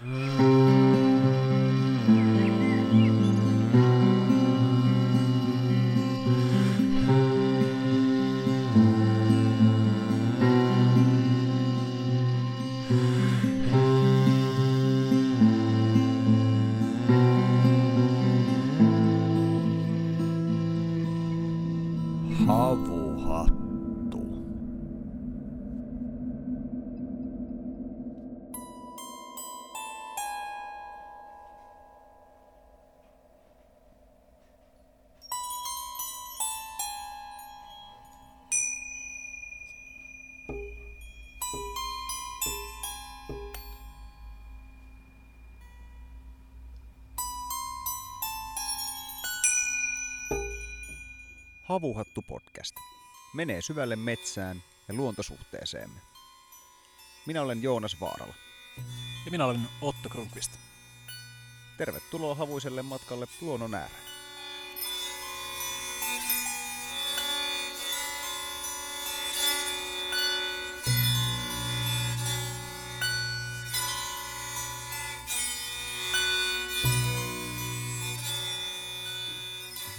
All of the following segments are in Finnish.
Havuhattu. Havuhattu podcast. Menee syvälle metsään ja luontosuhteeseemme. Minä olen Joonas Vaarala. Ja minä olen Otto Krunkvist. Tervetuloa havuiselle matkalle luonnon ääreen.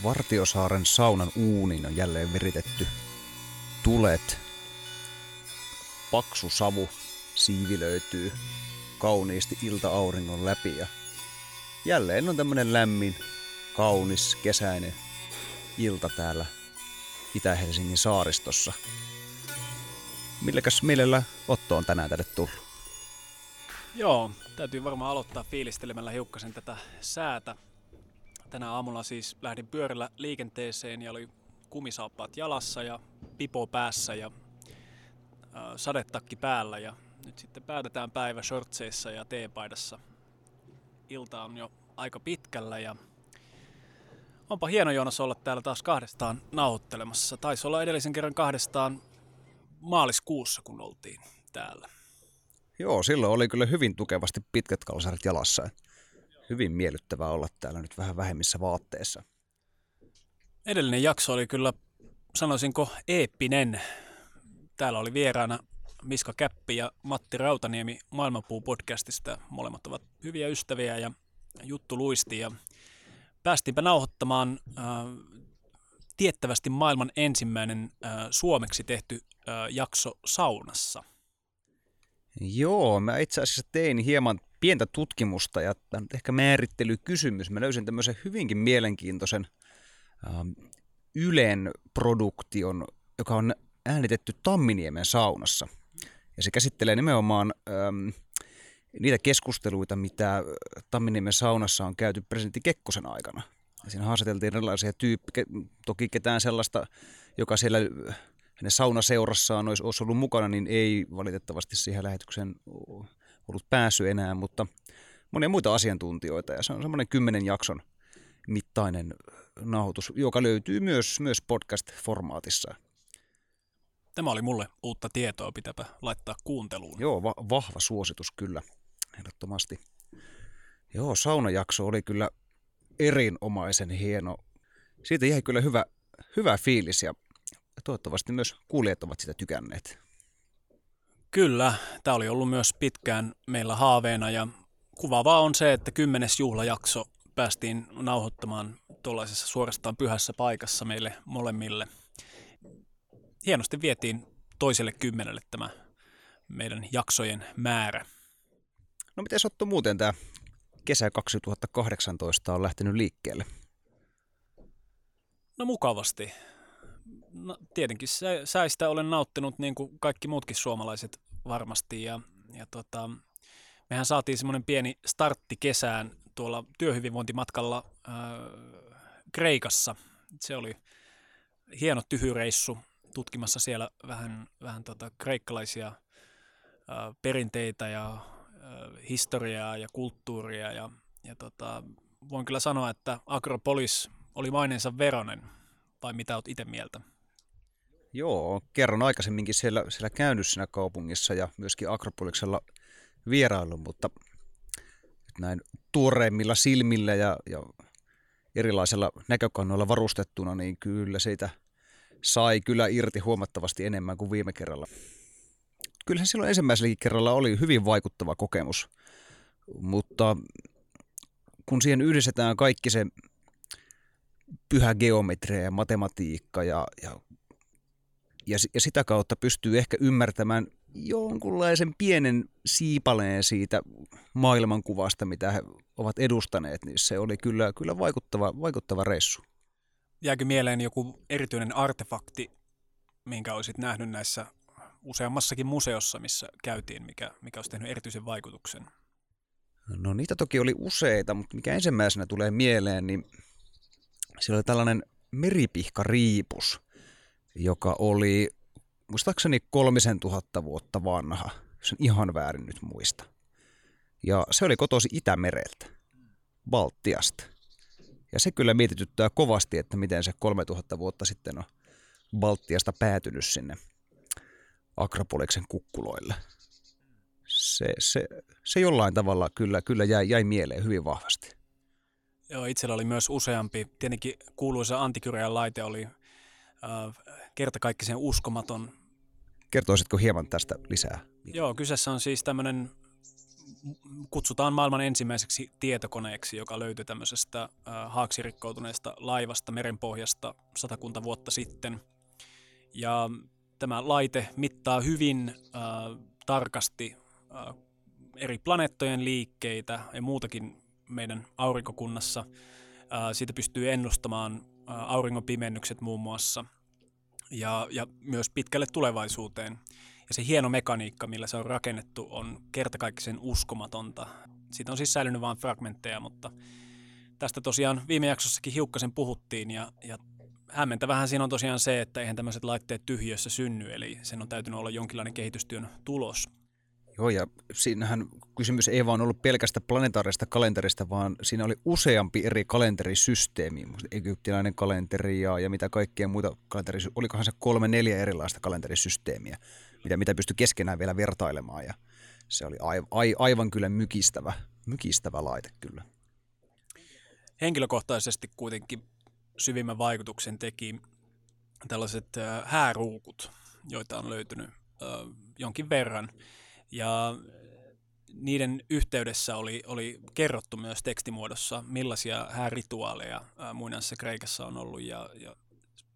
Vartiosaaren saunan uunin on jälleen viritetty. Tulet, paksu savu siivi löytyy kauniisti ilta-auringon läpi ja jälleen on tämmönen lämmin, kaunis, kesäinen ilta täällä Itä-Helsingin saaristossa. Millekäs mielellä Otto on tänään tänne tullut? Joo, täytyy varmaan aloittaa fiilistelemällä hiukkasen tätä säätä. Tänä aamulla siis lähdin pyörällä liikenteeseen ja oli kumisaappaat jalassa ja pipo päässä ja äh, sadetakki päällä ja nyt sitten päätetään päivä shortseissa ja teepaidassa. Ilta on jo aika pitkällä ja onpa hieno Joonas olla täällä taas kahdestaan nauhoittelemassa. Taisi olla edellisen kerran kahdestaan maaliskuussa, kun oltiin täällä. Joo, silloin oli kyllä hyvin tukevasti pitkät kalsarit jalassa. Hyvin miellyttävää olla täällä nyt vähän vähemmissä vaatteissa. Edellinen jakso oli kyllä, sanoisinko, eeppinen. Täällä oli vieraana Miska Käppi ja Matti Rautaniemi Maailmanpuu-podcastista. Molemmat ovat hyviä ystäviä ja juttu luisti. Ja päästiinpä nauhoittamaan äh, tiettävästi maailman ensimmäinen äh, suomeksi tehty äh, jakso saunassa. Joo, mä itse asiassa tein hieman pientä tutkimusta ja tämä nyt ehkä määrittelykysymys. Mä löysin tämmöisen hyvinkin mielenkiintoisen ähm, Ylen produktion, joka on äänitetty Tamminiemen saunassa. Ja se käsittelee nimenomaan ähm, niitä keskusteluita, mitä Tamminiemen saunassa on käyty presidentti Kekkosen aikana. Ja siinä haastateltiin erilaisia tyyppejä, toki ketään sellaista, joka siellä hänen saunaseurassaan olisi ollut mukana, niin ei valitettavasti siihen lähetykseen ollut päässyt enää, mutta monia muita asiantuntijoita. Ja se on semmoinen kymmenen jakson mittainen nauhoitus, joka löytyy myös, myös podcast-formaatissa. Tämä oli mulle uutta tietoa, pitääpä laittaa kuunteluun. Joo, va- vahva suositus kyllä, ehdottomasti. Joo, saunajakso oli kyllä erinomaisen hieno. Siitä jäi kyllä hyvä, hyvä fiilis ja toivottavasti myös kuulijat ovat sitä tykänneet. Kyllä, tämä oli ollut myös pitkään meillä haaveena ja kuvaavaa on se, että kymmenes juhlajakso päästiin nauhoittamaan tuollaisessa suorastaan pyhässä paikassa meille molemmille. Hienosti vietiin toiselle kymmenelle tämä meidän jaksojen määrä. No miten Otto muuten tämä kesä 2018 on lähtenyt liikkeelle? No mukavasti. No, tietenkin sä, säistä olen nauttinut niin kuin kaikki muutkin suomalaiset varmasti ja, ja tota, mehän saatiin semmoinen pieni startti kesään tuolla työhyvinvointimatkalla äh, Kreikassa. Se oli hieno tyhyreissu tutkimassa siellä vähän, vähän tota kreikkalaisia äh, perinteitä ja äh, historiaa ja kulttuuria ja, ja tota, voin kyllä sanoa, että Akropolis oli maineensa veronen, vai mitä olet itse mieltä? Joo, kerran aikaisemminkin siellä, siellä käynyt siinä kaupungissa ja myöskin Akropoliksella vierailu, mutta näin tuoreimmilla silmillä ja, ja erilaisilla näkökannoilla varustettuna, niin kyllä siitä sai kyllä irti huomattavasti enemmän kuin viime kerralla. Kyllähän silloin ensimmäisellä kerralla oli hyvin vaikuttava kokemus. mutta kun siihen yhdistetään kaikki se pyhä geometria ja matematiikka ja, ja, ja, ja sitä kautta pystyy ehkä ymmärtämään jonkunlaisen pienen siipaleen siitä maailmankuvasta, mitä he ovat edustaneet, niin se oli kyllä, kyllä vaikuttava, vaikuttava reissu. Jääkö mieleen joku erityinen artefakti, minkä olisit nähnyt näissä useammassakin museossa, missä käytiin, mikä, mikä olisi tehnyt erityisen vaikutuksen? No niitä toki oli useita, mutta mikä ensimmäisenä tulee mieleen, niin siellä oli tällainen meripihkariipus, joka oli muistaakseni kolmisen tuhatta vuotta vanha, jos ihan väärin nyt muista. Ja se oli kotosi Itämereltä, Baltiasta. Ja se kyllä mietityttää kovasti, että miten se 3000 vuotta sitten on Baltiasta päätynyt sinne Akropoliksen kukkuloille. Se, se, se jollain tavalla kyllä, kyllä jäi, jäi mieleen hyvin vahvasti. Joo, itsellä oli myös useampi. Tietenkin kuuluisa antikyrian laite oli äh, kertakaikkisen uskomaton. Kertoisitko hieman tästä lisää? Joo, kyseessä on siis tämmöinen, kutsutaan maailman ensimmäiseksi tietokoneeksi, joka löytyi tämmöisestä äh, haaksirikkoutuneesta laivasta merenpohjasta satakunta vuotta sitten. Ja tämä laite mittaa hyvin äh, tarkasti äh, eri planeettojen liikkeitä ja muutakin meidän aurinkokunnassa. Siitä pystyy ennustamaan auringon pimennykset muun muassa ja, ja myös pitkälle tulevaisuuteen. Ja se hieno mekaniikka, millä se on rakennettu, on kertakaikkisen uskomatonta. Siitä on siis säilynyt vain fragmentteja, mutta tästä tosiaan viime jaksossakin hiukkasen puhuttiin ja, ja hämmentävähän siinä on tosiaan se, että eihän tämmöiset laitteet tyhjössä synny, eli sen on täytynyt olla jonkinlainen kehitystyön tulos. Joo, ja siinähän kysymys ei vaan ollut pelkästä planetaarista kalenterista, vaan siinä oli useampi eri kalenterisysteemi. Egyptiläinen kalenteri ja, ja mitä kaikkea muita kalenteri, olikohan se kolme, neljä erilaista kalenterisysteemiä, mitä, mitä pystyi keskenään vielä vertailemaan. Ja se oli aiv, ai, aivan kyllä mykistävä, mykistävä laite kyllä. Henkilökohtaisesti kuitenkin syvimmän vaikutuksen teki tällaiset hääruukut, joita on löytynyt jonkin verran. Ja niiden yhteydessä oli, oli kerrottu myös tekstimuodossa, millaisia häärituaaleja muinaisessa Kreikassa on ollut. Ja, ja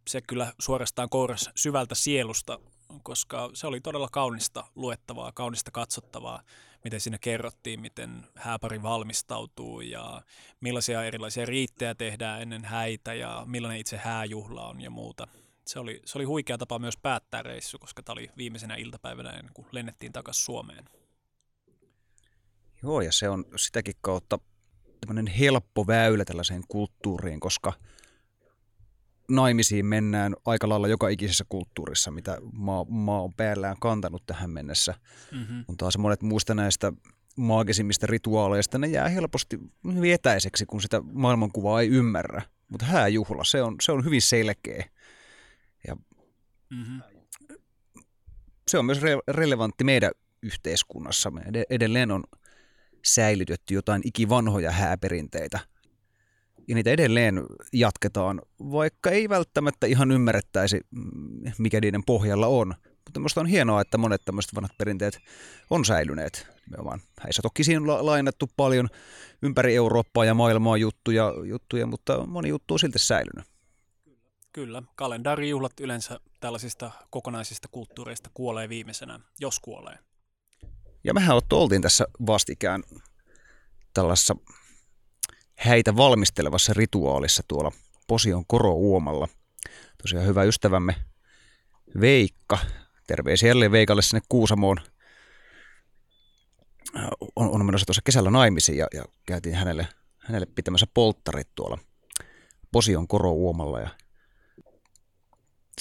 se kyllä suorastaan kouras syvältä sielusta, koska se oli todella kaunista luettavaa, kaunista katsottavaa, miten siinä kerrottiin, miten hääpari valmistautuu ja millaisia erilaisia riittejä tehdään ennen häitä ja millainen itse hääjuhla on ja muuta se oli, se oli huikea tapa myös päättää reissu, koska tämä oli viimeisenä iltapäivänä ennen kuin lennettiin takaisin Suomeen. Joo, ja se on sitäkin kautta tämmöinen helppo väylä tällaiseen kulttuuriin, koska naimisiin mennään aika lailla joka ikisessä kulttuurissa, mitä maa, maa on päällään kantanut tähän mennessä. Mm-hmm. Mutta taas monet muista näistä maagisimmista rituaaleista, ne jää helposti hyvin etäiseksi, kun sitä maailmankuvaa ei ymmärrä. Mutta hääjuhla, se on, se on hyvin selkeä. Ja mm-hmm. Se on myös re- relevantti meidän yhteiskunnassa. Me edelleen on säilytetty jotain ikivanhoja hääperinteitä. Ja niitä edelleen jatketaan, vaikka ei välttämättä ihan ymmärrettäisi, mm, mikä niiden pohjalla on. Mutta minusta on hienoa, että monet tämmöiset vanhat perinteet on säilyneet. Me on häissä toki siinä lainattu paljon ympäri Eurooppaa ja maailmaa juttuja, juttuja, mutta moni juttu on silti säilynyt. Kyllä, kalendarijuhlat yleensä tällaisista kokonaisista kulttuureista kuolee viimeisenä, jos kuolee. Ja mehän oltiin tässä vastikään tällaisessa häitä valmistelevassa rituaalissa tuolla Posion korouomalla. Tosiaan hyvä ystävämme Veikka, terveisiä jälleen Veikalle sinne Kuusamoon, on, on menossa tuossa kesällä naimisiin ja, ja käytiin hänelle, hänelle pitämässä polttarit tuolla Posion korouomalla ja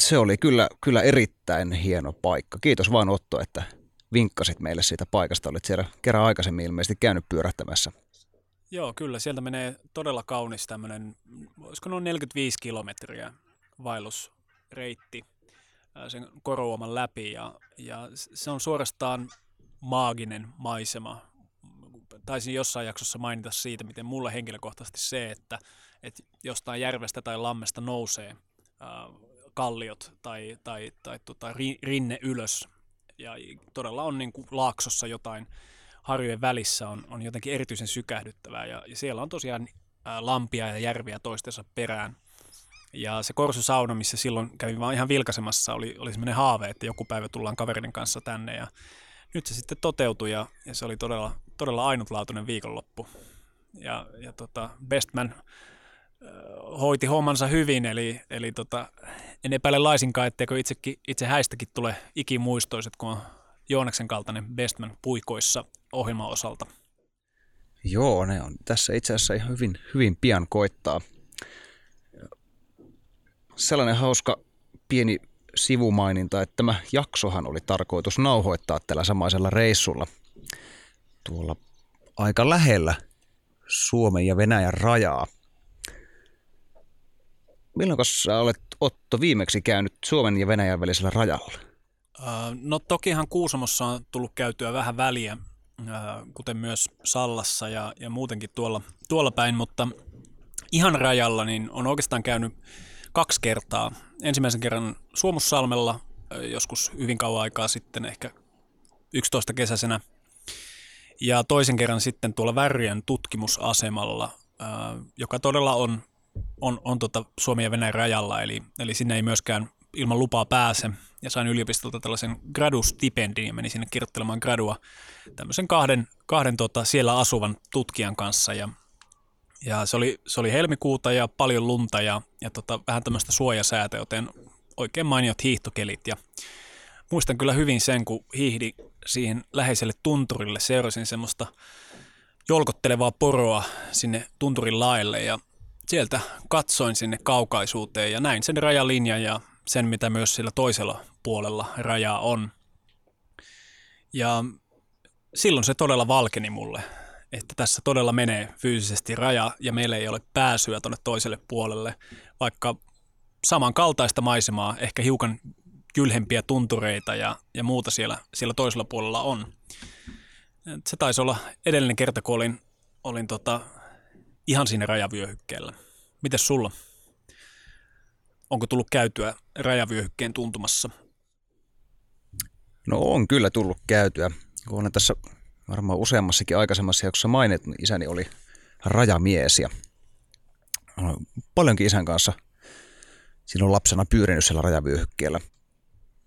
se oli kyllä, kyllä erittäin hieno paikka. Kiitos vaan Otto, että vinkkasit meille siitä paikasta. Olit siellä kerran aikaisemmin ilmeisesti käynyt pyörähtämässä. Joo, kyllä. Sieltä menee todella kaunis tämmöinen, olisiko noin 45 kilometriä vaellusreitti sen korouoman läpi. Ja, ja se on suorastaan maaginen maisema. Taisin jossain jaksossa mainita siitä, miten mulle henkilökohtaisesti se, että, että jostain järvestä tai lammesta nousee kalliot tai, tai, tai tota, rinne ylös. Ja todella on niin kuin laaksossa jotain harjojen välissä on, on jotenkin erityisen sykähdyttävää. Ja, ja siellä on tosiaan ää, lampia ja järviä toistensa perään. Ja se korsusauna, missä silloin kävin vaan ihan vilkaisemassa, oli, oli semmoinen haave, että joku päivä tullaan kaverin kanssa tänne. Ja nyt se sitten toteutui ja, ja se oli todella, todella ainutlaatuinen viikonloppu. Ja, ja tota, Bestman hoiti hommansa hyvin, eli, eli tota, en epäile laisinkaan, etteikö itsekin, itse häistäkin tule ikimuistoiset, kun on Joonaksen kaltainen Bestman puikoissa ohjelman osalta. Joo, ne on tässä itse asiassa ihan hyvin, hyvin pian koittaa. Sellainen hauska pieni sivumaininta, että tämä jaksohan oli tarkoitus nauhoittaa tällä samaisella reissulla tuolla aika lähellä Suomen ja Venäjän rajaa. Milloin sä olet Otto viimeksi käynyt Suomen ja Venäjän välisellä rajalla? No tokihan Kuusamossa on tullut käytyä vähän väliä, kuten myös Sallassa ja, ja muutenkin tuolla, tuolla päin, mutta ihan rajalla niin on oikeastaan käynyt kaksi kertaa. Ensimmäisen kerran Suomussalmella joskus hyvin kauan aikaa sitten, ehkä 11 kesäisenä. Ja toisen kerran sitten tuolla Värrien tutkimusasemalla, joka todella on, on, on tota Suomen ja Venäjän rajalla, eli, eli sinne ei myöskään ilman lupaa pääse. Ja sain yliopistolta tällaisen gradustipendin ja menin sinne kirjoittelemaan gradua tämmöisen kahden, kahden tota, siellä asuvan tutkijan kanssa. Ja ja se oli, se oli helmikuuta ja paljon lunta ja, ja tota, vähän tämmöistä suojasäätä, joten oikein mainiot hiihtokelit. Ja muistan kyllä hyvin sen, kun hiihdi siihen läheiselle tunturille, seurasin semmoista jolkottelevaa poroa sinne tunturin laelle ja sieltä katsoin sinne kaukaisuuteen ja näin sen rajalinjan ja sen, mitä myös sillä toisella puolella rajaa on. Ja silloin se todella valkeni mulle että tässä todella menee fyysisesti raja ja meillä ei ole pääsyä tuonne toiselle puolelle, vaikka samankaltaista maisemaa, ehkä hiukan kylhempiä tuntureita ja, ja muuta siellä, siellä toisella puolella on. Se taisi olla edellinen kerta, kun olin, olin tota, ihan siinä rajavyöhykkeellä. Mites sulla? Onko tullut käytyä rajavyöhykkeen tuntumassa? No on kyllä tullut käytyä. Kun olen tässä varmaan useammassakin aikaisemmassa jaksossa mainit, niin isäni oli rajamies ja paljonkin isän kanssa silloin lapsena pyörinyt siellä rajavyöhykkeellä.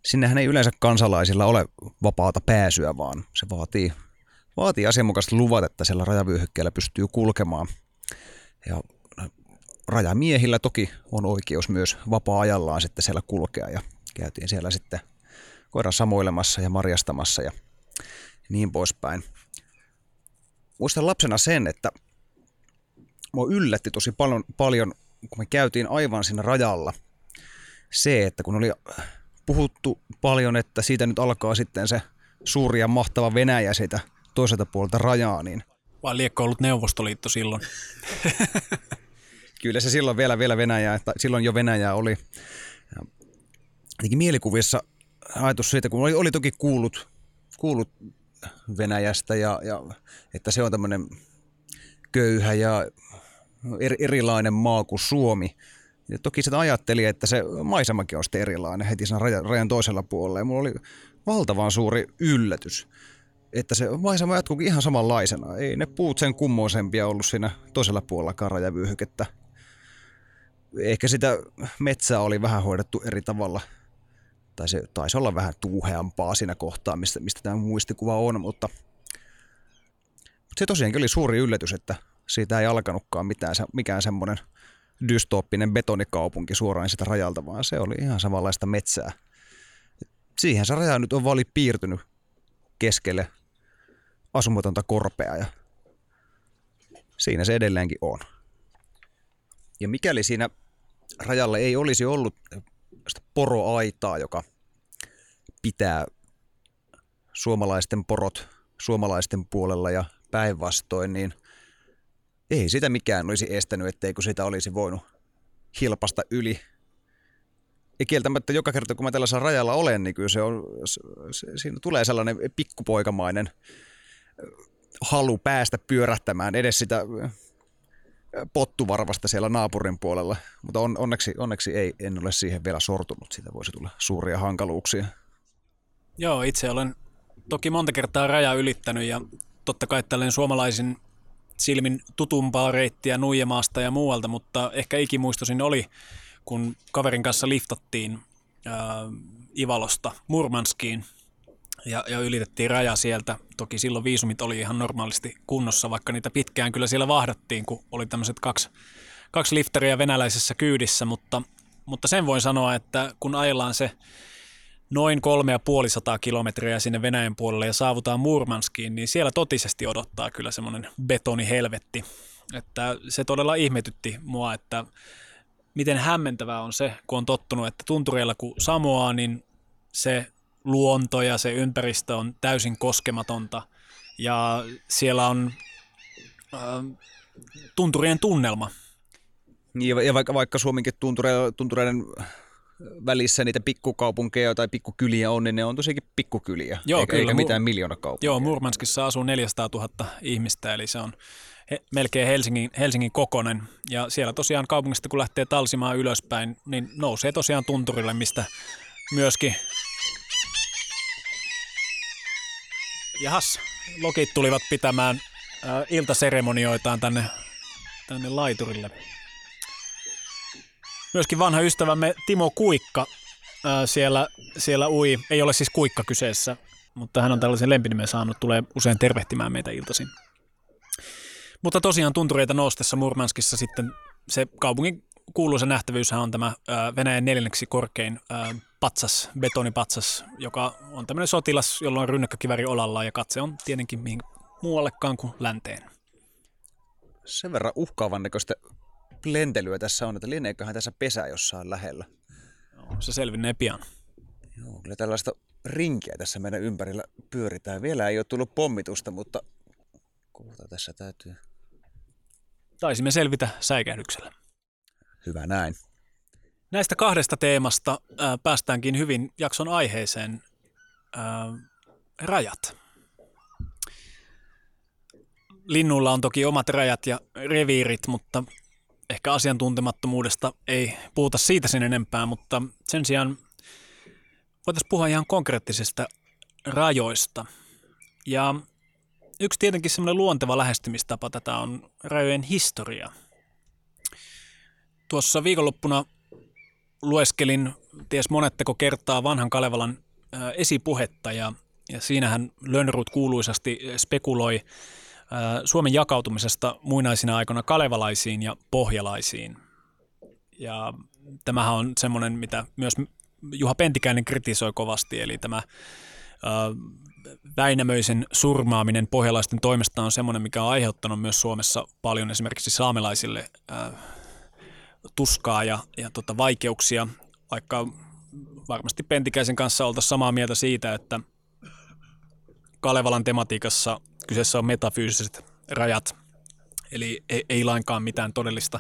Sinnehän ei yleensä kansalaisilla ole vapaata pääsyä, vaan se vaatii, vaatii asianmukaiset luvat, että siellä rajavyöhykkeellä pystyy kulkemaan. Ja rajamiehillä toki on oikeus myös vapaa-ajallaan sitten siellä kulkea ja käytiin siellä sitten koiran samoilemassa ja marjastamassa ja niin poispäin. Muistan lapsena sen, että mua yllätti tosi paljon, paljon, kun me käytiin aivan siinä rajalla, se, että kun oli puhuttu paljon, että siitä nyt alkaa sitten se suuri ja mahtava Venäjä siitä toiselta puolelta rajaa, niin... Vai liekko ollut Neuvostoliitto silloin? Kyllä se silloin vielä, vielä Venäjää, että silloin jo Venäjää oli. Ja mielikuvissa ajatus siitä, kun oli, oli toki kuullut, kuullut Venäjästä ja, ja että se on tämmöinen köyhä ja erilainen maa kuin Suomi. Ja toki sitä ajatteli, että se maisemakin on sitten erilainen heti sen rajan, rajan toisella puolella. Ja mulla oli valtavan suuri yllätys, että se maisema jatkuukin ihan samanlaisena. Ei ne puut sen kummoisempia ollut siinä toisella puolella rajavyöhykettä. Ehkä sitä metsää oli vähän hoidettu eri tavalla – tai se taisi olla vähän tuuheampaa siinä kohtaa, mistä, mistä tämä muistikuva on, mutta, mutta se tosiaankin oli suuri yllätys, että siitä ei alkanutkaan mitään, mikään semmoinen dystooppinen betonikaupunki suoraan sitä rajalta, vaan se oli ihan samanlaista metsää. Siihen se raja nyt on vali piirtynyt keskelle asumatonta korpea ja siinä se edelleenkin on. Ja mikäli siinä rajalla ei olisi ollut poroaitaa, joka pitää suomalaisten porot suomalaisten puolella ja päinvastoin, niin ei sitä mikään olisi estänyt, etteikö sitä olisi voinut hilpasta yli. Ja kieltämättä joka kerta, kun mä tällaisella rajalla olen, niin kyllä se on, se, siinä tulee sellainen pikkupoikamainen halu päästä pyörähtämään edes sitä pottuvarvasta siellä naapurin puolella, mutta on, onneksi, onneksi ei, en ole siihen vielä sortunut. Siitä voisi tulla suuria hankaluuksia. Joo, itse olen toki monta kertaa raja ylittänyt ja totta kai tällainen suomalaisin silmin tutumpaa reittiä Nuijamaasta ja muualta, mutta ehkä ikimuistoisin oli, kun kaverin kanssa liftattiin ää, Ivalosta Murmanskiin ja, ja ylitettiin raja sieltä. Toki silloin viisumit oli ihan normaalisti kunnossa, vaikka niitä pitkään kyllä siellä vahdattiin, kun oli tämmöiset kaksi, kaksi liftaria venäläisessä kyydissä, mutta, mutta sen voin sanoa, että kun ajellaan se noin kolme ja puolisataa kilometriä sinne Venäjän puolelle ja saavutaan Murmanskiin, niin siellä totisesti odottaa kyllä semmoinen betonihelvetti. Että se todella ihmetytti mua, että miten hämmentävää on se, kun on tottunut, että tuntureilla kun samoaa, niin se luonto ja se ympäristö on täysin koskematonta ja siellä on äh, tunturien tunnelma. Niin, ja vaikka, vaikka Suomenkin tuntureiden, tuntureiden välissä niitä pikkukaupunkeja tai pikkukyliä on, niin ne on tosiaankin pikkukyliä, Joo, eikä, kyllä. eikä mitään miljoona kaupunkia. Joo, Murmanskissa asuu 400 000 ihmistä, eli se on he, melkein Helsingin, Helsingin kokonen. Ja siellä tosiaan kaupungista, kun lähtee talsimaan ylöspäin, niin nousee tosiaan tunturille, mistä myöskin Jahas, lokit tulivat pitämään äh, iltaseremonioitaan tänne, tänne laiturille. Myöskin vanha ystävämme Timo Kuikka äh, siellä, siellä ui. Ei ole siis Kuikka kyseessä, mutta hän on tällaisen lempinimen saanut, tulee usein tervehtimään meitä iltaisin. Mutta tosiaan tuntureita noustessa Murmanskissa sitten se kaupungin kuuluisa nähtävyyshän on tämä Venäjän neljänneksi korkein patsas, betonipatsas, joka on tämmöinen sotilas, jolla on rynnäkkökiväri olalla ja katse on tietenkin mihin muuallekaan kuin länteen. Sen verran uhkaavan näköistä lentelyä tässä on, että lieneeköhän tässä pesä jossain lähellä. Joo, se selvinnee pian. Joo, kyllä tällaista rinkiä tässä meidän ympärillä pyöritään. Vielä ei ole tullut pommitusta, mutta kohta tässä täytyy. Taisimme selvitä säikähdyksellä. Hyvä näin. Näistä kahdesta teemasta ää, päästäänkin hyvin jakson aiheeseen. Ää, rajat. Linnulla on toki omat rajat ja reviirit, mutta ehkä asiantuntemattomuudesta ei puhuta siitä sen enempää, mutta sen sijaan voitaisiin puhua ihan konkreettisista rajoista. Ja yksi tietenkin semmoinen luonteva lähestymistapa tätä on rajojen historia. Tuossa viikonloppuna lueskelin ties monetteko kertaa vanhan Kalevalan esipuhetta ja, ja siinähän Lönnrut kuuluisasti spekuloi Suomen jakautumisesta muinaisina aikoina kalevalaisiin ja pohjalaisiin. Ja tämähän on semmoinen, mitä myös Juha Pentikäinen kritisoi kovasti, eli tämä Väinämöisen surmaaminen pohjalaisten toimesta on semmoinen, mikä on aiheuttanut myös Suomessa paljon esimerkiksi saamelaisille tuskaa ja, ja tota vaikeuksia, vaikka varmasti Pentikäisen kanssa oltaisiin samaa mieltä siitä, että Kalevalan tematiikassa kyseessä on metafyysiset rajat, eli ei, ei lainkaan mitään todellista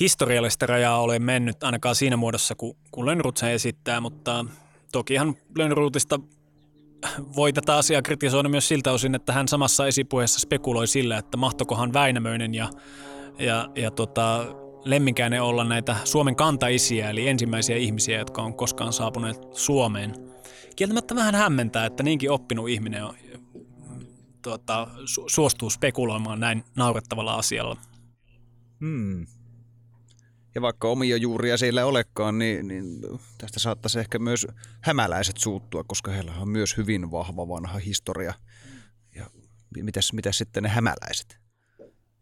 historiallista rajaa ole mennyt ainakaan siinä muodossa, kun, kun Lönnrut sen esittää, mutta tokihan Lönnrutista voi tätä asiaa kritisoida myös siltä osin, että hän samassa esipuheessa spekuloi sillä, että mahtokohan Väinämöinen ja, ja, ja tota, Lemminkäinen olla näitä Suomen kantaisiä, eli ensimmäisiä ihmisiä, jotka on koskaan saapuneet Suomeen. Kieltämättä vähän hämmentää, että niinkin oppinut ihminen on, tuota, su- suostuu spekuloimaan näin naurettavalla asialla. Hmm. Ja vaikka omia juuria siellä olekaan, niin, niin tästä saattaisi ehkä myös hämäläiset suuttua, koska heillä on myös hyvin vahva vanha historia. Ja mitäs, mitäs sitten ne hämäläiset?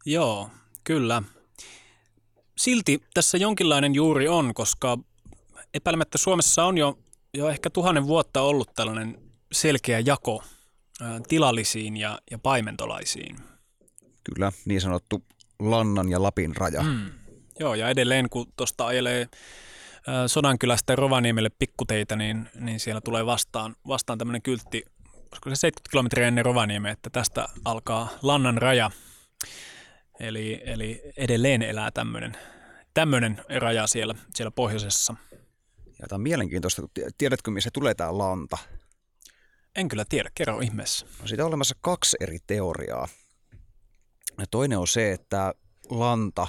Joo, kyllä. Silti tässä jonkinlainen juuri on, koska epäilemättä Suomessa on jo, jo ehkä tuhannen vuotta ollut tällainen selkeä jako tilallisiin ja, ja paimentolaisiin. Kyllä, niin sanottu Lannan ja Lapin raja. Mm. Joo, ja edelleen kun tuosta ajelee Sodankylästä Rovaniemelle pikkuteitä, niin, niin siellä tulee vastaan, vastaan tämmöinen kyltti, koska se 70 kilometriä ennen Rovaniemeä, että tästä alkaa Lannan raja. Eli, eli edelleen elää tämmöinen, tämmöinen raja siellä, siellä pohjoisessa. Ja tämä on mielenkiintoista, kun tiedätkö, missä tulee tämä lanta? En kyllä tiedä, kerro ihmeessä. On siitä olemassa kaksi eri teoriaa. Ja toinen on se, että lanta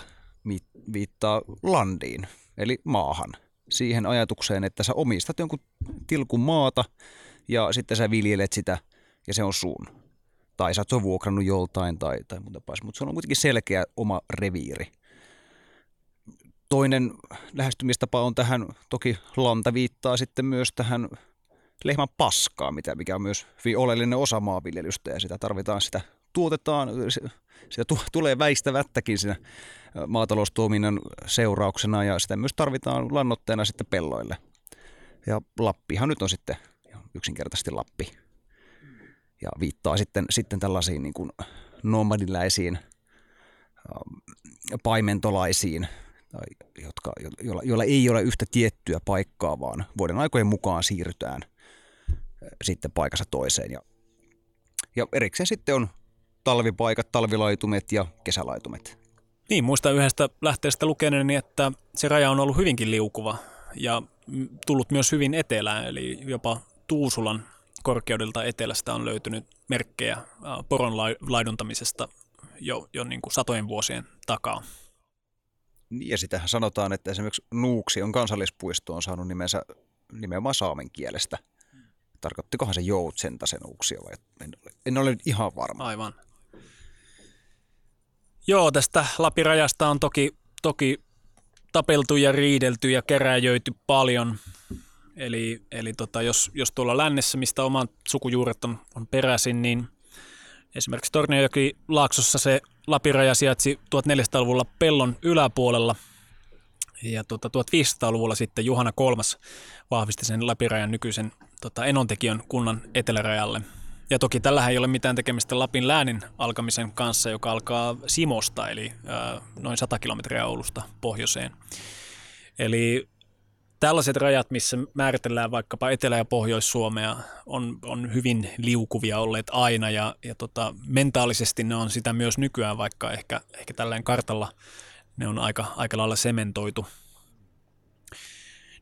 viittaa landiin, eli maahan. Siihen ajatukseen, että sä omistat jonkun tilkun maata ja sitten sä viljelet sitä ja se on sun. Tai sä oot vuokrannut joltain tai, tai muuta pääs, mutta se on kuitenkin selkeä oma reviiri. Toinen lähestymistapa on tähän, toki Lanta viittaa sitten myös tähän lehmän paskaa, mitä, mikä on myös hyvin oleellinen osa maanviljelystä ja sitä tarvitaan, sitä tuotetaan, sitä tulee väistävättäkin siinä maataloustuominnan seurauksena ja sitä myös tarvitaan lannoitteena sitten pelloille. Ja Lappihan nyt on sitten yksinkertaisesti Lappi ja viittaa sitten, sitten tällaisiin niin kuin nomadiläisiin paimentolaisiin, jotka, joilla, joilla ei ole yhtä tiettyä paikkaa, vaan vuoden aikojen mukaan siirrytään sitten paikassa toiseen. Ja, ja erikseen sitten on talvipaikat, talvilaitumet ja kesälaitumet. Niin, muista yhdestä lähteestä lukeneeni, että se raja on ollut hyvinkin liukuva ja tullut myös hyvin etelään, eli jopa Tuusulan korkeudelta etelästä on löytynyt merkkejä poron laiduntamisesta jo, jo niin kuin satojen vuosien takaa. Niin, ja sitähän sanotaan, että esimerkiksi Nuuksion kansallispuisto on saanut nimensä nimenomaan saamen kielestä. Tarkoittikohan se joutsenta se Nuuksio vai en ole, en ole nyt ihan varma. Aivan. Joo, tästä Lapirajasta on toki, toki tapeltu ja riidelty ja keräjöity paljon. Eli, eli tota, jos, jos tuolla lännessä, mistä omat sukujuuret on, on peräisin, niin esimerkiksi Torniojoki Laaksossa se Lapiraja sijaitsi 1400-luvulla pellon yläpuolella – ja tuota, 1500-luvulla sitten Juhana kolmas vahvisti sen Lapirajan nykyisen tota, Enontekiön kunnan etelärajalle. Ja toki tällähän ei ole mitään tekemistä Lapin läänin alkamisen kanssa, joka alkaa Simosta, eli ää, noin 100 kilometriä Oulusta pohjoiseen. Eli tällaiset rajat, missä määritellään vaikkapa Etelä- ja Pohjois-Suomea, on, on hyvin liukuvia olleet aina, ja, ja tota, mentaalisesti ne on sitä myös nykyään, vaikka ehkä, ehkä tällainen kartalla ne on aika, aika lailla sementoitu.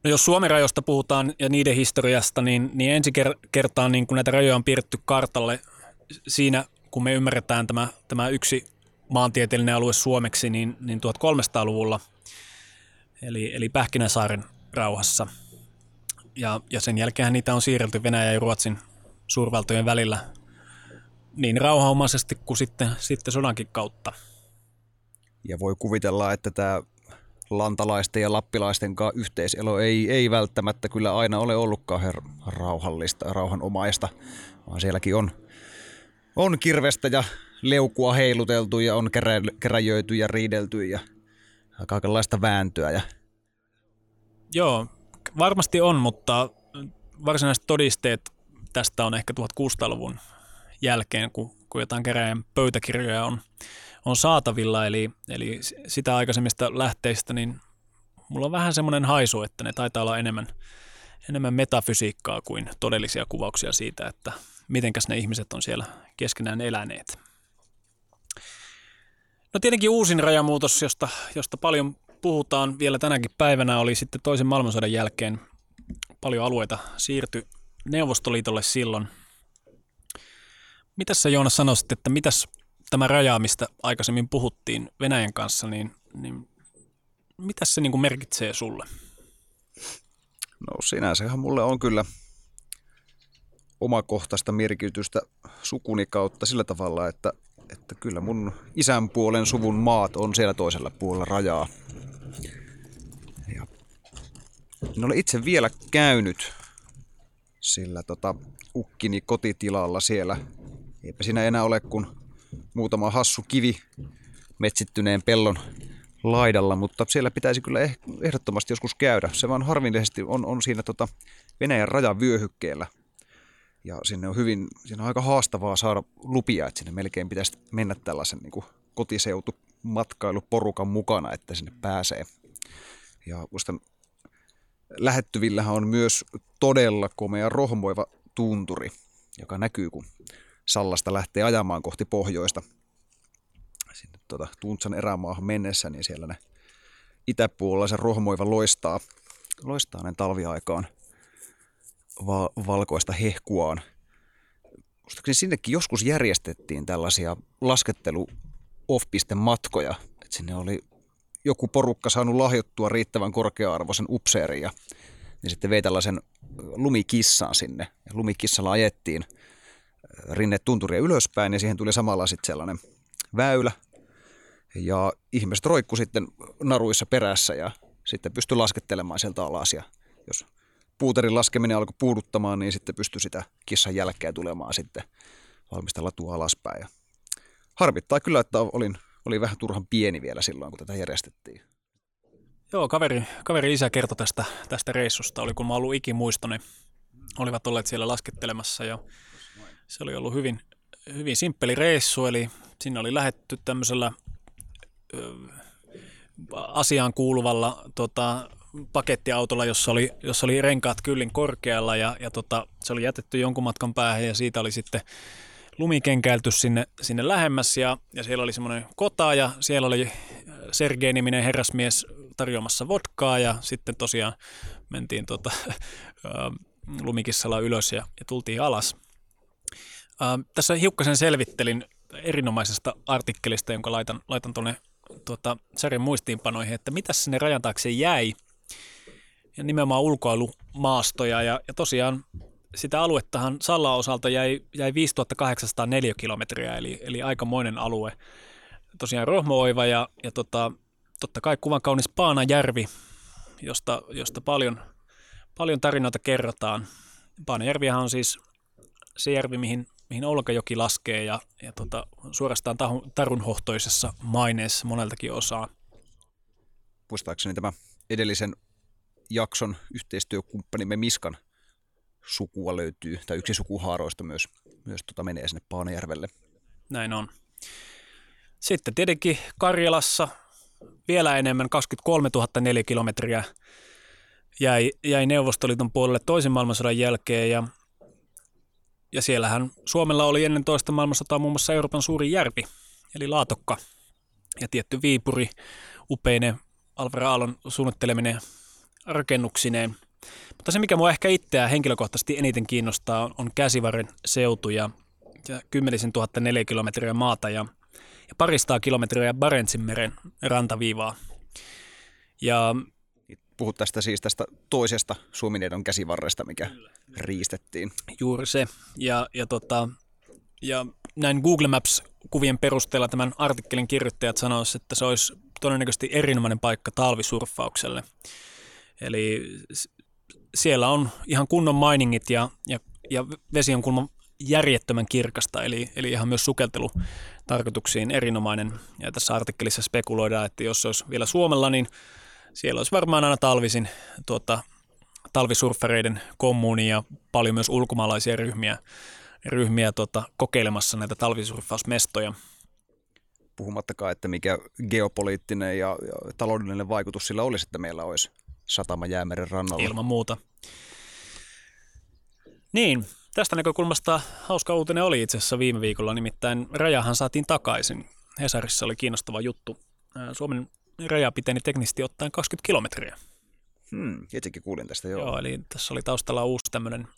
No jos Suomen rajoista puhutaan ja niiden historiasta, niin, niin ensi kertaa niin kun näitä rajoja on piirretty kartalle siinä, kun me ymmärretään tämä, tämä yksi maantieteellinen alue suomeksi, niin, niin 1300-luvulla, eli, eli Pähkinäsaaren rauhassa. Ja, ja sen jälkeen niitä on siirrelty Venäjän ja Ruotsin suurvaltojen välillä niin rauhanomaisesti kuin sitten, sitten sodankin kautta. Ja voi kuvitella, että tämä lantalaisten ja lappilaisten kanssa yhteiselo ei, ei välttämättä kyllä aina ole ollutkaan her- rauhallista, rauhanomaista, vaan sielläkin on, on kirvestä ja leukua heiluteltu ja on kerä, keräjöity ja riidelty ja kaikenlaista vääntöä. Ja... Joo, varmasti on, mutta varsinaiset todisteet tästä on ehkä 1600-luvun jälkeen, kun, kun jotain keräjän pöytäkirjoja on on saatavilla, eli, eli sitä aikaisemmista lähteistä, niin mulla on vähän semmoinen haisu, että ne taitaa olla enemmän, enemmän metafysiikkaa kuin todellisia kuvauksia siitä, että mitenkäs ne ihmiset on siellä keskenään eläneet. No tietenkin uusin rajamuutos, josta, josta paljon puhutaan vielä tänäkin päivänä, oli sitten toisen maailmansodan jälkeen paljon alueita siirtyi Neuvostoliitolle silloin. Mitäs sä Joonas sanoisit, että mitäs tämä raja, mistä aikaisemmin puhuttiin Venäjän kanssa, niin, niin mitä se niin kuin merkitsee sulle? No sinänsähän mulle on kyllä omakohtaista merkitystä sukuni kautta sillä tavalla, että, että kyllä mun isän puolen suvun maat on siellä toisella puolella rajaa. En ole itse vielä käynyt sillä tota, ukkini kotitilalla siellä. Eipä siinä enää ole kuin muutama hassu kivi metsittyneen pellon laidalla, mutta siellä pitäisi kyllä eh, ehdottomasti joskus käydä. Se vaan harvinaisesti on, on siinä tota Venäjän rajavyöhykkeellä. Ja sinne on hyvin, siinä on aika haastavaa saada lupia, että sinne melkein pitäisi mennä tällaisen niin kotiseutu matkailuporukan mukana, että sinne pääsee. Ja muistan, lähettyvillähän on myös todella komea rohmoiva tunturi, joka näkyy, kun Sallasta lähtee ajamaan kohti pohjoista sinne tuota, Tuntsan erämaahan mennessä, niin siellä ne itäpuolella se rohmoiva loistaa, loistaa ne talviaikaan va- valkoista hehkuaan. Muistaakseni sinnekin joskus järjestettiin tällaisia laskettelu off matkoja, että sinne oli joku porukka saanut lahjoittua riittävän korkea-arvoisen upseerin ja niin sitten vei tällaisen lumikissaan sinne. Lumikissalla ajettiin rinne tunturia ylöspäin ja siihen tuli samalla sitten sellainen väylä. Ja ihmiset roikku sitten naruissa perässä ja sitten pystyi laskettelemaan sieltä alas. Ja jos puuterin laskeminen alkoi puuduttamaan, niin sitten pystyi sitä kissan jälkeä tulemaan sitten valmistella tuo alaspäin. Ja harmittaa kyllä, että olin, olin vähän turhan pieni vielä silloin, kun tätä järjestettiin. Joo, kaveri, kaveri isä kertoi tästä, tästä reissusta. Oli kun mä ollut ikimuistoni. Olivat olleet siellä laskettelemassa ja se oli ollut hyvin, hyvin simppeli reissu, eli sinne oli lähetty tämmöisellä ö, asiaan kuuluvalla tota, pakettiautolla, jossa oli, jossa oli renkaat kyllin korkealla ja, ja tota, se oli jätetty jonkun matkan päähän ja siitä oli sitten lumikenkäilty sinne, sinne lähemmäs ja, ja siellä oli semmoinen kota ja siellä oli Sergei-niminen herrasmies tarjoamassa vodkaa ja sitten tosiaan mentiin tota, lumikissalla ylös ja, ja tultiin alas. Ää, tässä hiukkasen selvittelin erinomaisesta artikkelista, jonka laitan, laitan tuonne tuota, sarjan muistiinpanoihin, että mitä sinne rajan taakse jäi. Ja nimenomaan ulkoilumaastoja ja, ja tosiaan sitä aluettahan Salla osalta jäi, jäi 5804 kilometriä, eli, eli aikamoinen alue. Tosiaan Rohmooiva ja, ja tota, totta kai kuvan kaunis Paanajärvi, josta, josta paljon, paljon tarinoita kerrotaan. Paanajärvihän on siis se järvi, mihin, mihin Olkajoki laskee ja, ja tota, suorastaan tarunhohtoisessa maineessa moneltakin osaa. Muistaakseni tämä edellisen jakson yhteistyökumppanimme Miskan sukua löytyy, tai yksi sukuhaaroista myös, myös tota menee sinne Paanajärvelle. Näin on. Sitten tietenkin Karjalassa vielä enemmän, 23 004 kilometriä jäi, jäi Neuvostoliiton puolelle toisen maailmansodan jälkeen ja, ja siellähän Suomella oli ennen toista maailmansotaa muun muassa Euroopan suurin järvi, eli Laatokka ja tietty Viipuri, upeinen Alvar Aallon suunnitteleminen rakennuksineen. Mutta se, mikä mua ehkä itseä henkilökohtaisesti eniten kiinnostaa, on Käsivarren seutu ja, ja kymmenisen tuhatta kilometriä maata ja ja paristaa kilometriä Barentsinmeren rantaviivaa. Ja Puhut tästä siis tästä toisesta Suomineidon käsivarresta, mikä Kyllä. riistettiin. Juuri se. Ja, ja, tota, ja näin Google Maps-kuvien perusteella tämän artikkelin kirjoittajat sanoisivat, että se olisi todennäköisesti erinomainen paikka talvisurffaukselle. Eli siellä on ihan kunnon miningit ja, ja, ja vesi on kunnon järjettömän kirkasta, eli, eli ihan myös sukeltelutarkoituksiin erinomainen. Ja tässä artikkelissa spekuloidaan, että jos se olisi vielä Suomella, niin siellä olisi varmaan aina talvisin tuota, talvisurffereiden kommuuni ja paljon myös ulkomaalaisia ryhmiä, ryhmiä tuota, kokeilemassa näitä talvisurffausmestoja. Puhumattakaan, että mikä geopoliittinen ja, ja taloudellinen vaikutus sillä olisi, että meillä olisi satama jäämeren rannalla. Ilman muuta. Niin, Tästä näkökulmasta hauska uutinen oli itse asiassa viime viikolla, nimittäin rajahan saatiin takaisin. Hesarissa oli kiinnostava juttu. Suomen raja piteni teknisesti ottaen 20 kilometriä. Hmm, itsekin kuulin tästä, joo. Joo, eli tässä oli taustalla uusi tämmöinen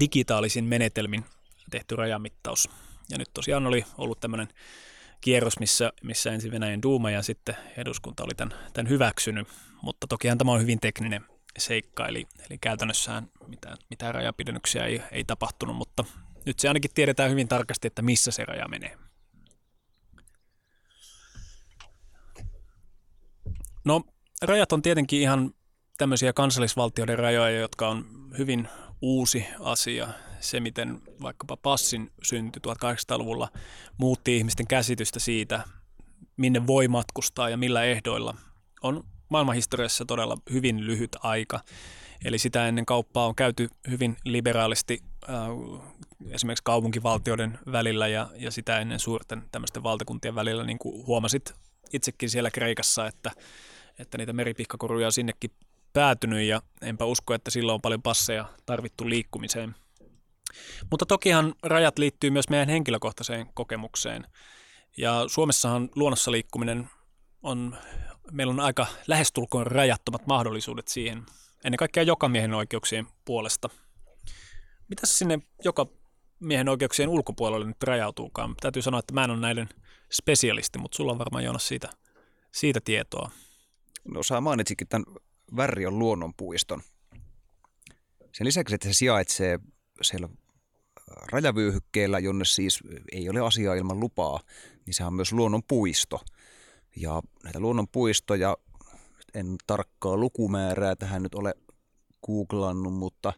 digitaalisin menetelmin tehty rajamittaus. Ja nyt tosiaan oli ollut tämmöinen kierros, missä, missä ensin Venäjän Duuma ja sitten eduskunta oli tämän, tämän hyväksynyt, mutta tokihan tämä on hyvin tekninen seikka, eli, eli käytännössään mitään, mitään rajapidennyksiä ei, ei tapahtunut, mutta nyt se ainakin tiedetään hyvin tarkasti, että missä se raja menee. No, rajat on tietenkin ihan tämmöisiä kansallisvaltioiden rajoja, jotka on hyvin uusi asia. Se, miten vaikkapa passin synty 1800-luvulla muutti ihmisten käsitystä siitä, minne voi matkustaa ja millä ehdoilla, on maailmanhistoriassa todella hyvin lyhyt aika. Eli sitä ennen kauppaa on käyty hyvin liberaalisti äh, esimerkiksi kaupunkivaltioiden välillä ja, ja sitä ennen suurten tämmöisten valtakuntien välillä, niin kuin huomasit itsekin siellä Kreikassa, että, että niitä meripihkakoruja on sinnekin päätynyt ja enpä usko, että silloin on paljon passeja tarvittu liikkumiseen. Mutta tokihan rajat liittyy myös meidän henkilökohtaiseen kokemukseen. Ja Suomessahan luonnossa liikkuminen on meillä on aika lähestulkoon rajattomat mahdollisuudet siihen, ennen kaikkea joka miehen oikeuksien puolesta. Mitä sinne joka miehen oikeuksien ulkopuolelle nyt rajautuukaan? Täytyy sanoa, että mä en ole näiden spesialisti, mutta sulla on varmaan Joonas siitä, siitä tietoa. No sä mainitsikin tämän Värrion luonnonpuiston. Sen lisäksi, että se sijaitsee siellä rajavyöhykkeellä, jonne siis ei ole asiaa ilman lupaa, niin sehän on myös luonnonpuisto. Ja näitä luonnonpuistoja, en tarkkaa lukumäärää tähän nyt ole googlannut, mutta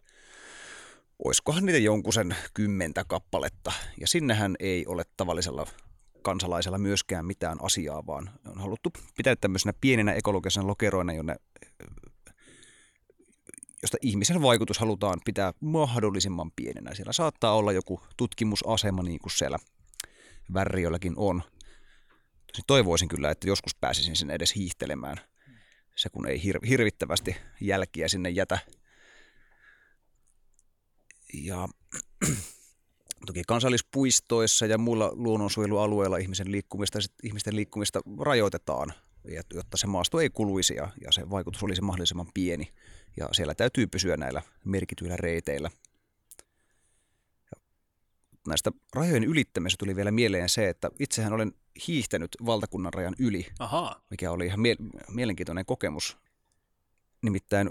oiskohan niitä jonkun sen kymmentä kappaletta. Ja sinnehän ei ole tavallisella kansalaisella myöskään mitään asiaa, vaan on haluttu pitää tämmöisenä pieninä ekologisena lokeroina, jonne, josta ihmisen vaikutus halutaan pitää mahdollisimman pienenä. Siellä saattaa olla joku tutkimusasema, niin kuin siellä Värriölläkin on. Toivoisin kyllä, että joskus pääsisin sen edes hiihtelemään. Se kun ei hir- hirvittävästi jälkiä sinne jätä. Ja toki kansallispuistoissa ja muilla luonnonsuojelualueilla ihmisen liikkumista, ihmisten liikkumista rajoitetaan, jotta se maasto ei kuluisi ja, ja se vaikutus olisi mahdollisimman pieni. Ja siellä täytyy pysyä näillä merkityillä reiteillä. Ja näistä rajojen ylittämisestä tuli vielä mieleen se, että itsehän olen hiihtänyt valtakunnan rajan yli, Aha. mikä oli ihan mie- mielenkiintoinen kokemus. Nimittäin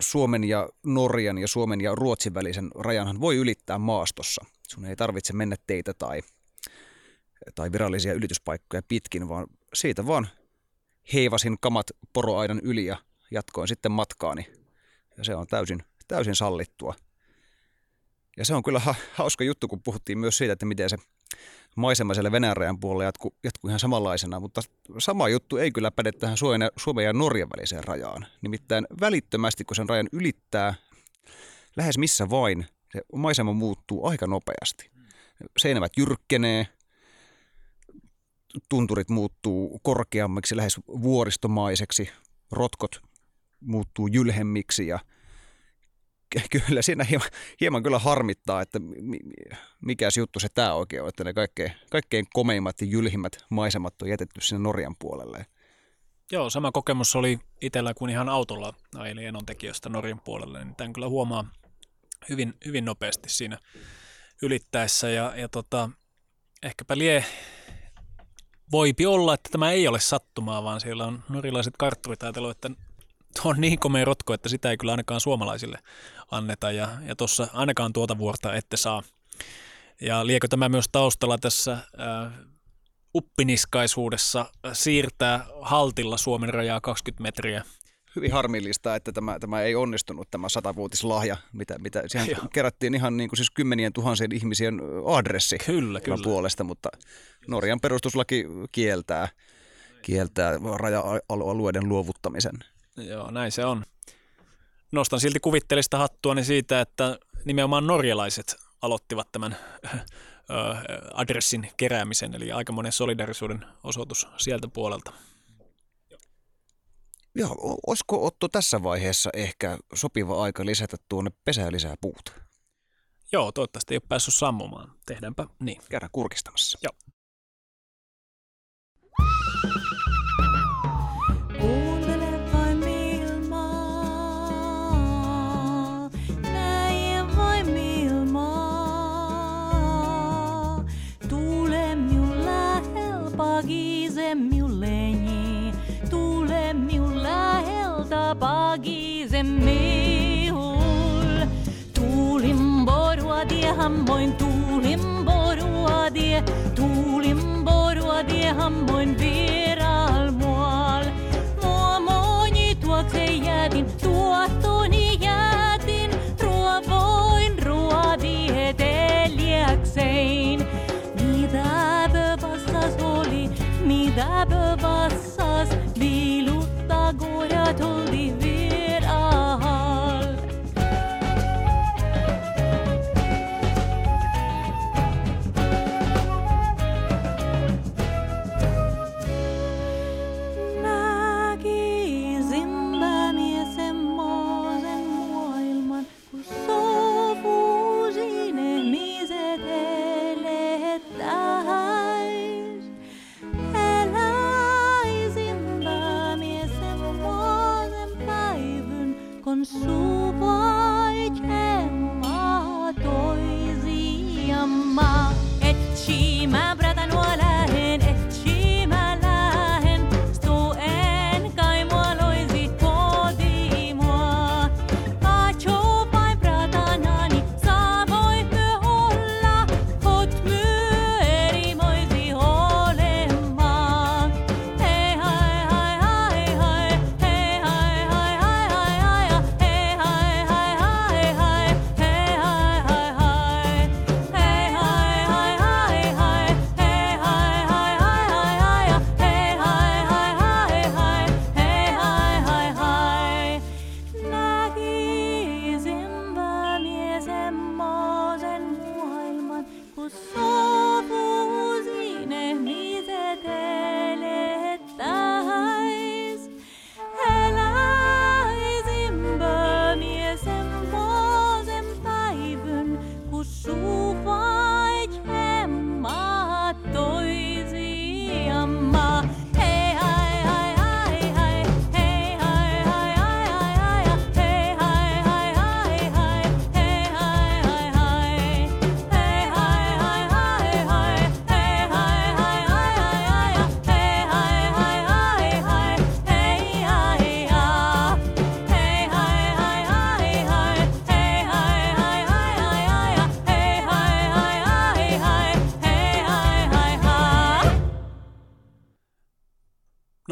Suomen ja Norjan ja Suomen ja Ruotsin välisen rajanhan voi ylittää maastossa. Sun ei tarvitse mennä teitä tai, tai virallisia ylityspaikkoja pitkin, vaan siitä vaan heivasin kamat poroaidan yli ja jatkoin sitten matkaani. Ja se on täysin, täysin sallittua. Ja se on kyllä ha- hauska juttu, kun puhuttiin myös siitä, että miten se maisema siellä Venäjän puolella jatkuu, jatkuu ihan samanlaisena, mutta sama juttu ei kyllä päde tähän Suomen ja, Suomen ja Norjan väliseen rajaan. Nimittäin välittömästi, kun sen rajan ylittää, lähes missä vain, se maisema muuttuu aika nopeasti. Seinävät jyrkkenee, tunturit muuttuu korkeammiksi, lähes vuoristomaiseksi, rotkot muuttuu jylhemmiksi ja kyllä siinä hieman, hieman kyllä harmittaa, että mikä juttu se tämä oikein on, että ne kaikkein, kaikkein komeimmat ja jylhimmät maisemat on jätetty sinne Norjan puolelle. Joo, sama kokemus oli itsellä, kun ihan autolla ajelin enontekijöstä Norjan puolelle, niin tämän kyllä huomaa hyvin, hyvin nopeasti siinä ylittäessä ja, ja tota, ehkäpä lie voipi olla, että tämä ei ole sattumaa, vaan siellä on norilaiset kartturit ajatellut, että tuo on niin komea rotko, että sitä ei kyllä ainakaan suomalaisille anneta ja, ja tuossa ainakaan tuota vuorta ette saa. Ja liekö tämä myös taustalla tässä äh, uppiniskaisuudessa siirtää haltilla Suomen rajaa 20 metriä hyvin harmillista, että tämä, tämä ei onnistunut, tämä satavuotislahja, mitä, mitä siihen Joo. kerättiin ihan niin kuin siis kymmenien tuhansien ihmisien adressi kyllä, kyllä. puolesta, mutta Norjan perustuslaki kieltää, kieltää raja-alueiden luovuttamisen. Joo, näin se on. Nostan silti kuvittelista hattuani siitä, että nimenomaan norjalaiset aloittivat tämän adressin keräämisen, eli aikamoinen solidarisuuden osoitus sieltä puolelta. Joo, olisiko Otto tässä vaiheessa ehkä sopiva aika lisätä tuonne pesää lisää puuta? Joo, toivottavasti ei ole päässyt sammumaan. Tehdäänpä niin. Käydään kurkistamassa. Joo. pagi zemmeul Tulim boru adie hamboin tulim boru adie tulim boru adie hamboin vi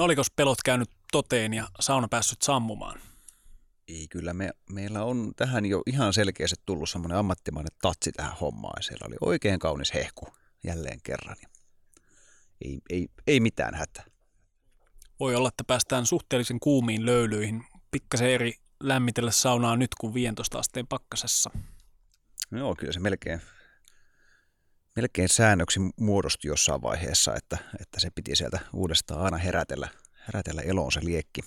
oliko pelot käynyt toteen ja sauna päässyt sammumaan? Ei, kyllä me, meillä on tähän jo ihan selkeästi tullut semmoinen ammattimainen tatsi tähän hommaan. Siellä oli oikein kaunis hehku jälleen kerran. Ei, ei, ei mitään hätää. Voi olla, että päästään suhteellisen kuumiin löylyihin. Pikkasen eri lämmitellä saunaa nyt kuin 15 asteen pakkasessa. Joo, kyllä se melkein, melkein säännöksi muodostui jossain vaiheessa, että, että se piti sieltä uudestaan aina herätellä, herätellä eloon se liekki.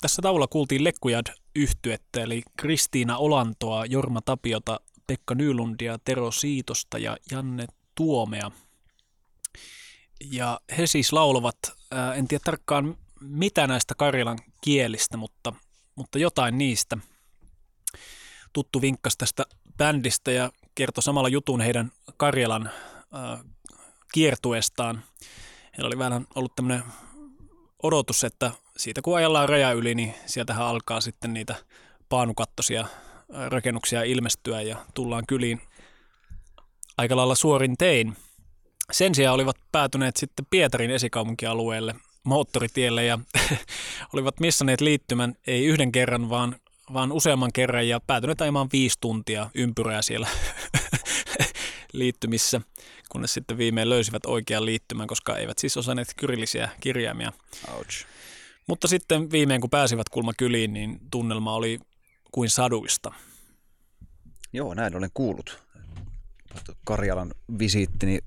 Tässä taululla kuultiin Lekkujad yhtyettä, eli Kristiina Olantoa, Jorma Tapiota, Pekka Nylundia, Tero Siitosta ja Janne Tuomea. Ja he siis laulavat, en tiedä tarkkaan mitä näistä Karjalan kielistä, mutta, mutta jotain niistä. Tuttu vinkkas tästä bändistä ja kertoi samalla jutun heidän Karjalan ää, kiertuestaan. Heillä oli vähän ollut tämmöinen odotus, että siitä kun ajellaan raja yli, niin sieltähän alkaa sitten niitä paanukattoisia rakennuksia ilmestyä ja tullaan kyliin aika lailla suorin tein. Sen sijaan olivat päätyneet sitten Pietarin esikaupunkialueelle moottoritielle ja olivat missanneet liittymän ei yhden kerran, vaan, vaan useamman kerran ja päätyneet ajamaan viisi tuntia ympyrää siellä liittymissä, kunnes sitten viimein löysivät oikean liittymän, koska eivät siis osanneet kyrillisiä kirjaimia. Ouch. Mutta sitten viimein kun pääsivät kulma kyliin, niin tunnelma oli kuin saduista. Joo, näin olen kuullut. Karjalan visiittini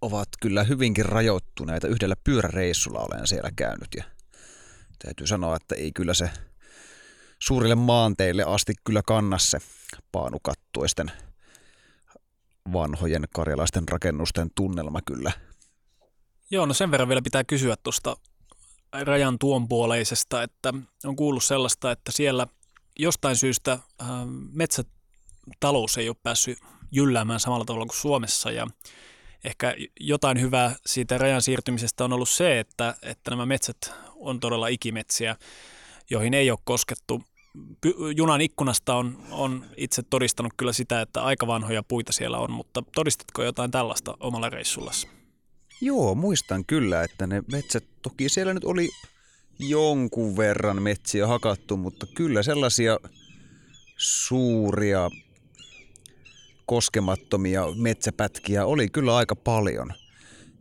ovat kyllä hyvinkin rajoittuneita. Yhdellä pyöräreissulla olen siellä käynyt ja täytyy sanoa, että ei kyllä se suurille maanteille asti kyllä kanna se paanukattuisten vanhojen karjalaisten rakennusten tunnelma kyllä. Joo, no sen verran vielä pitää kysyä tuosta rajan tuonpuoleisesta, että on kuullut sellaista, että siellä jostain syystä äh, metsätalous ei ole päässyt jylläämään samalla tavalla kuin Suomessa ja ehkä jotain hyvää siitä rajan siirtymisestä on ollut se, että, että nämä metsät on todella ikimetsiä, joihin ei ole koskettu. Junan ikkunasta on, on itse todistanut kyllä sitä, että aika vanhoja puita siellä on, mutta todistitko jotain tällaista omalla reissullasi? Joo, muistan kyllä, että ne metsät, toki siellä nyt oli jonkun verran metsiä hakattu, mutta kyllä sellaisia suuria koskemattomia metsäpätkiä oli kyllä aika paljon.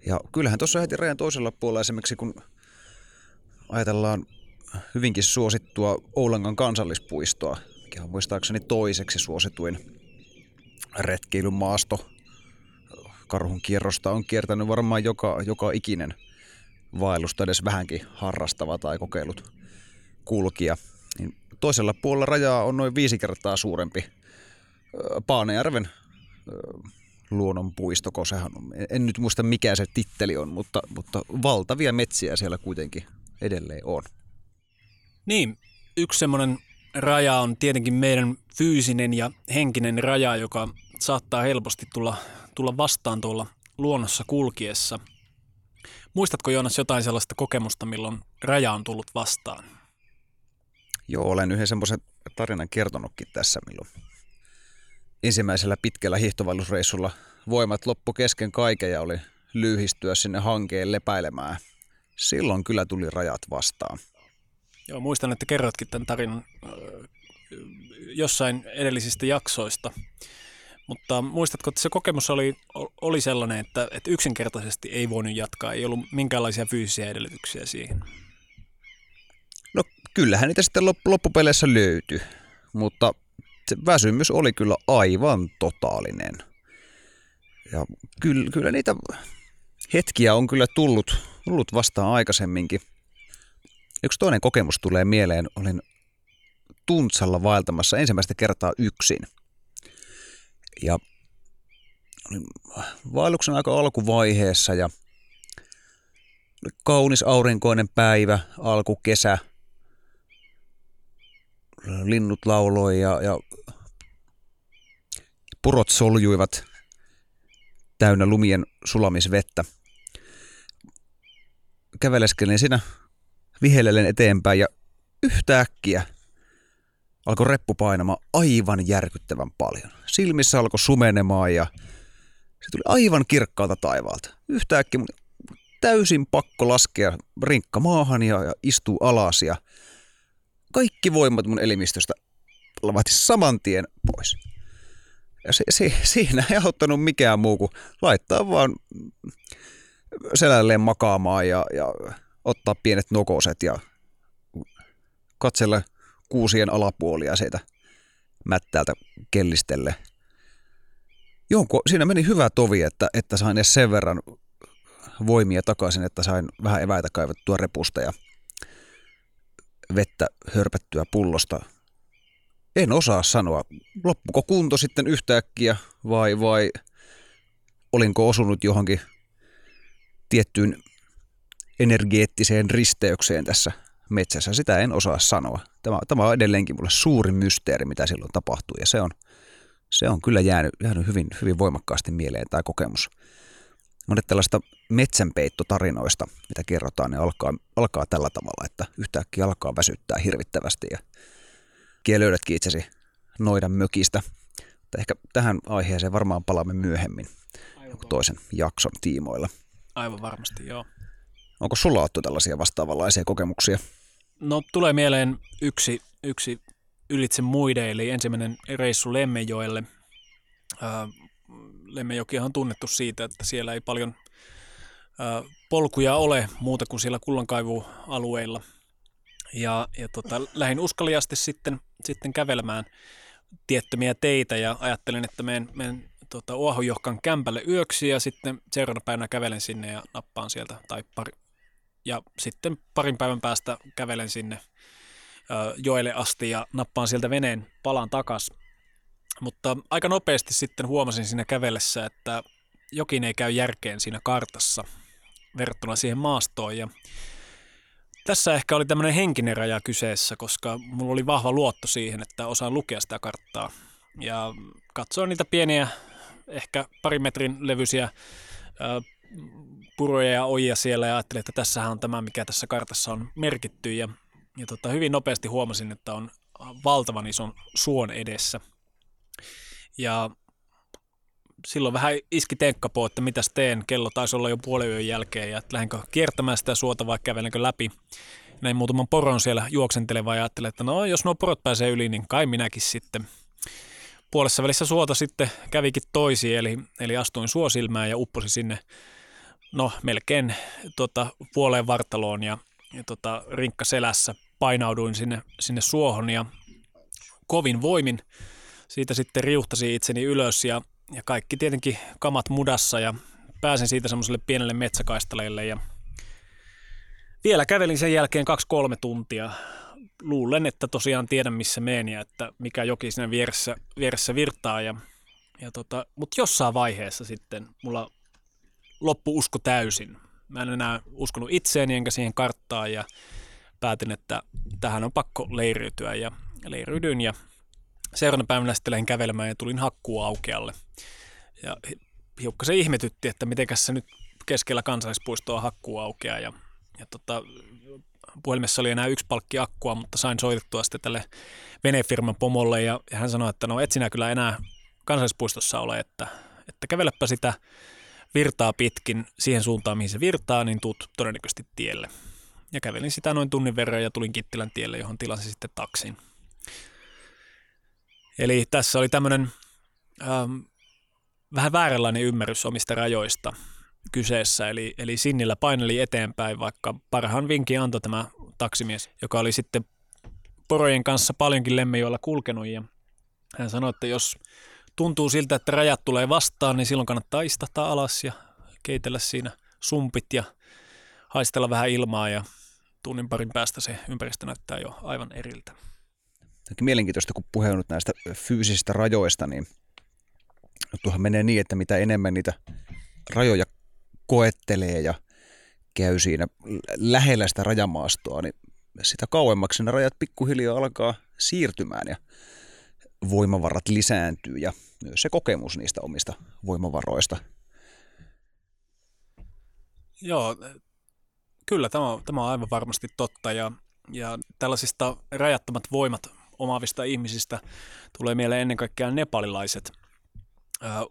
Ja kyllähän tuossa heti rajan toisella puolella esimerkiksi, kun ajatellaan hyvinkin suosittua Oulangan kansallispuistoa, mikä on muistaakseni toiseksi suosituin retkeilymaasto. Karhun kierrosta on kiertänyt varmaan joka, joka ikinen vaellusta edes vähänkin harrastava tai kokeilut kulkija. Niin toisella puolella rajaa on noin viisi kertaa suurempi Paanejärven luonnonpuistoko, sehän on, en nyt muista mikä se titteli on, mutta, mutta valtavia metsiä siellä kuitenkin edelleen on. Niin, yksi semmoinen raja on tietenkin meidän fyysinen ja henkinen raja, joka saattaa helposti tulla, tulla vastaan tuolla luonnossa kulkiessa. Muistatko Joonas jotain sellaista kokemusta, milloin raja on tullut vastaan? Joo, olen yhden semmoisen tarinan kertonutkin tässä, milloin ensimmäisellä pitkällä hiihtovallusreissulla voimat loppu kesken kaiken ja oli lyhistyä sinne hankeen lepäilemään. Silloin kyllä tuli rajat vastaan. Joo, muistan, että kerrotkin tämän tarinan jossain edellisistä jaksoista. Mutta muistatko, että se kokemus oli, oli sellainen, että, että yksinkertaisesti ei voinut jatkaa, ei ollut minkäänlaisia fyysisiä edellytyksiä siihen? No kyllähän niitä sitten loppupeleissä löytyi, mutta se väsymys oli kyllä aivan totaalinen. Ja kyllä, kyllä niitä hetkiä on kyllä tullut, tullut vastaan aikaisemminkin. Yksi toinen kokemus tulee mieleen. Olin Tuntsalla vaeltamassa ensimmäistä kertaa yksin. Ja olin vaelluksen aika alkuvaiheessa ja oli kaunis aurinkoinen päivä, alkukesä. Linnut lauloi ja, ja purot soljuivat täynnä lumien sulamisvettä. Käveleskelin siinä vihellellen eteenpäin ja yhtäkkiä alkoi reppu painamaan aivan järkyttävän paljon. Silmissä alkoi sumenemaan ja se tuli aivan kirkkaalta taivaalta. Yhtäkkiä täysin pakko laskea rinkka maahan ja, ja istua alas ja kaikki voimat mun elimistöstä lavahti saman tien pois. Ja se, se, siinä ei auttanut mikään muu kuin laittaa vaan selälleen makaamaan ja, ja ottaa pienet nokoset ja katsella kuusien alapuolia siitä mättäältä kellistelle. Jonko, siinä meni hyvä tovi, että, että sain edes sen verran voimia takaisin, että sain vähän eväitä kaivettua repusta ja vettä hörpättyä pullosta. En osaa sanoa, loppuko kunto sitten yhtäkkiä vai, vai olinko osunut johonkin tiettyyn energeettiseen risteykseen tässä metsässä. Sitä en osaa sanoa. Tämä, tämä on edelleenkin mulle suuri mysteeri, mitä silloin tapahtui ja se on, se on kyllä jäänyt, jäänyt hyvin, hyvin voimakkaasti mieleen tämä kokemus. Monet tällaista metsänpeittotarinoista, mitä kerrotaan, ne alkaa, alkaa tällä tavalla, että yhtäkkiä alkaa väsyttää hirvittävästi ja löydätkin itsesi noidan mökistä. Mutta ehkä tähän aiheeseen varmaan palaamme myöhemmin toisen jakson tiimoilla. Aivan varmasti, joo. Onko sulla ollut tällaisia vastaavanlaisia kokemuksia? No tulee mieleen yksi, yksi ylitse muiden, eli ensimmäinen reissu Lemmenjoelle. Lemmenjoki on tunnettu siitä, että siellä ei paljon polkuja ole muuta kuin siellä kullankaivualueilla. Ja, ja tota, lähdin uskaliasti sitten, sitten kävelemään tiettömiä teitä ja ajattelin, että menen, menen tota, kämpälle yöksi ja sitten seuraavana päivänä kävelen sinne ja nappaan sieltä tai pari, ja sitten parin päivän päästä kävelen sinne joelle asti ja nappaan sieltä veneen palan takas. Mutta aika nopeasti sitten huomasin siinä kävellessä, että jokin ei käy järkeen siinä kartassa verrattuna siihen maastoon. Ja tässä ehkä oli tämmöinen henkinen raja kyseessä, koska mulla oli vahva luotto siihen, että osaan lukea sitä karttaa. Ja katsoin niitä pieniä, ehkä parin metrin levyisiä puroja ja ojia siellä ja ajattelin, että tässähän on tämä, mikä tässä kartassa on merkitty. Ja, ja tota, hyvin nopeasti huomasin, että on valtavan ison suon edessä. Ja silloin vähän iski tenkkapoo, että mitäs teen. Kello taisi olla jo puolen yön jälkeen ja lähdenkö kiertämään sitä suota vai kävelenkö läpi. Näin muutaman poron siellä juoksenteleva ja ajattelin, että no jos nuo porot pääsee yli, niin kai minäkin sitten. Puolessa välissä suota sitten kävikin toisi, eli, eli astuin suosilmään ja upposin sinne no melkein tota, puoleen vartaloon ja, ja tota, rinkka selässä painauduin sinne, sinne suohon ja kovin voimin siitä sitten riuhtasi itseni ylös ja, ja kaikki tietenkin kamat mudassa ja pääsin siitä semmoiselle pienelle metsäkaistaleelle ja vielä kävelin sen jälkeen kaksi-kolme tuntia. Luulen, että tosiaan tiedän missä menen ja että mikä joki siinä vieressä, vieressä virtaa. Ja, ja tota, Mutta jossain vaiheessa sitten mulla loppu usko täysin. Mä en enää uskonut itseeni enkä siihen karttaan ja päätin, että tähän on pakko leiriytyä ja leiryydyin ja seuraavana päivänä sitten lähdin kävelemään ja tulin aukealle. Ja se ihmetytti, että mitenkäs se nyt keskellä kansallispuistoa hakkuu aukeaa ja, ja tota, puhelimessa oli enää yksi palkki akkua, mutta sain soitettua sitten tälle venefirman pomolle ja, ja hän sanoi, että no et sinä kyllä enää kansallispuistossa ole, että, että kävelepä sitä virtaa pitkin siihen suuntaan, mihin se virtaa, niin tuut todennäköisesti tielle. Ja kävelin sitä noin tunnin verran ja tulin Kittilän tielle, johon tilasin sitten taksin. Eli tässä oli tämmöinen ähm, vähän vääränlainen ymmärrys omista rajoista kyseessä, eli, eli Sinnillä paineli eteenpäin, vaikka parhaan vinkin antoi tämä taksimies, joka oli sitten porojen kanssa paljonkin lemmejoilla kulkenut, ja hän sanoi, että jos tuntuu siltä, että rajat tulee vastaan, niin silloin kannattaa istahtaa alas ja keitellä siinä sumpit ja haistella vähän ilmaa ja tunnin parin päästä se ympäristö näyttää jo aivan eriltä. Mielenkiintoista, kun puhe on nyt näistä fyysisistä rajoista, niin tuohan menee niin, että mitä enemmän niitä rajoja koettelee ja käy siinä lähellä sitä rajamaastoa, niin sitä kauemmaksi ne rajat pikkuhiljaa alkaa siirtymään ja voimavarat lisääntyy ja myös se kokemus niistä omista voimavaroista. Joo, kyllä tämä tämä on aivan varmasti totta ja, ja tällaisista rajattomat voimat omaavista ihmisistä tulee mieleen ennen kaikkea nepalilaiset ää,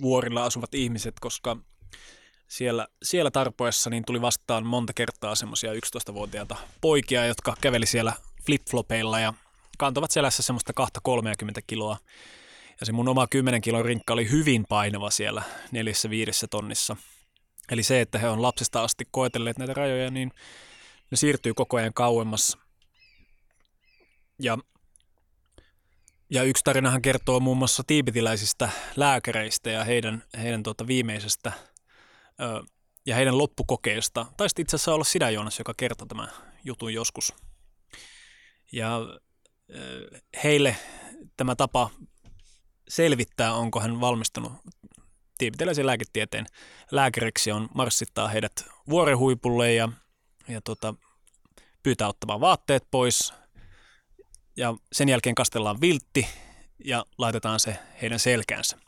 vuorilla asuvat ihmiset, koska siellä, siellä tarpoessa niin tuli vastaan monta kertaa semmoisia 11-vuotiaita poikia, jotka käveli siellä flipflopeilla ja kantavat selässä semmoista 2-30 kiloa. Ja se mun oma 10 kilon rinkka oli hyvin painava siellä neljässä viidessä tonnissa. Eli se, että he on lapsesta asti koetelleet näitä rajoja, niin ne siirtyy koko ajan kauemmas. Ja, ja yksi tarinahan kertoo muun muassa tiibetiläisistä lääkäreistä ja heidän, heidän tuota viimeisestä ö, ja heidän loppukokeesta. Taisi itse asiassa olla sinä Joonas, joka kertoi tämän jutun joskus. Ja heille tämä tapa selvittää, onko hän valmistunut tiibetiläisen lääketieteen lääkäriksi, on marssittaa heidät vuorehuipulle ja, ja tota, pyytää ottamaan vaatteet pois. Ja sen jälkeen kastellaan viltti ja laitetaan se heidän selkäänsä.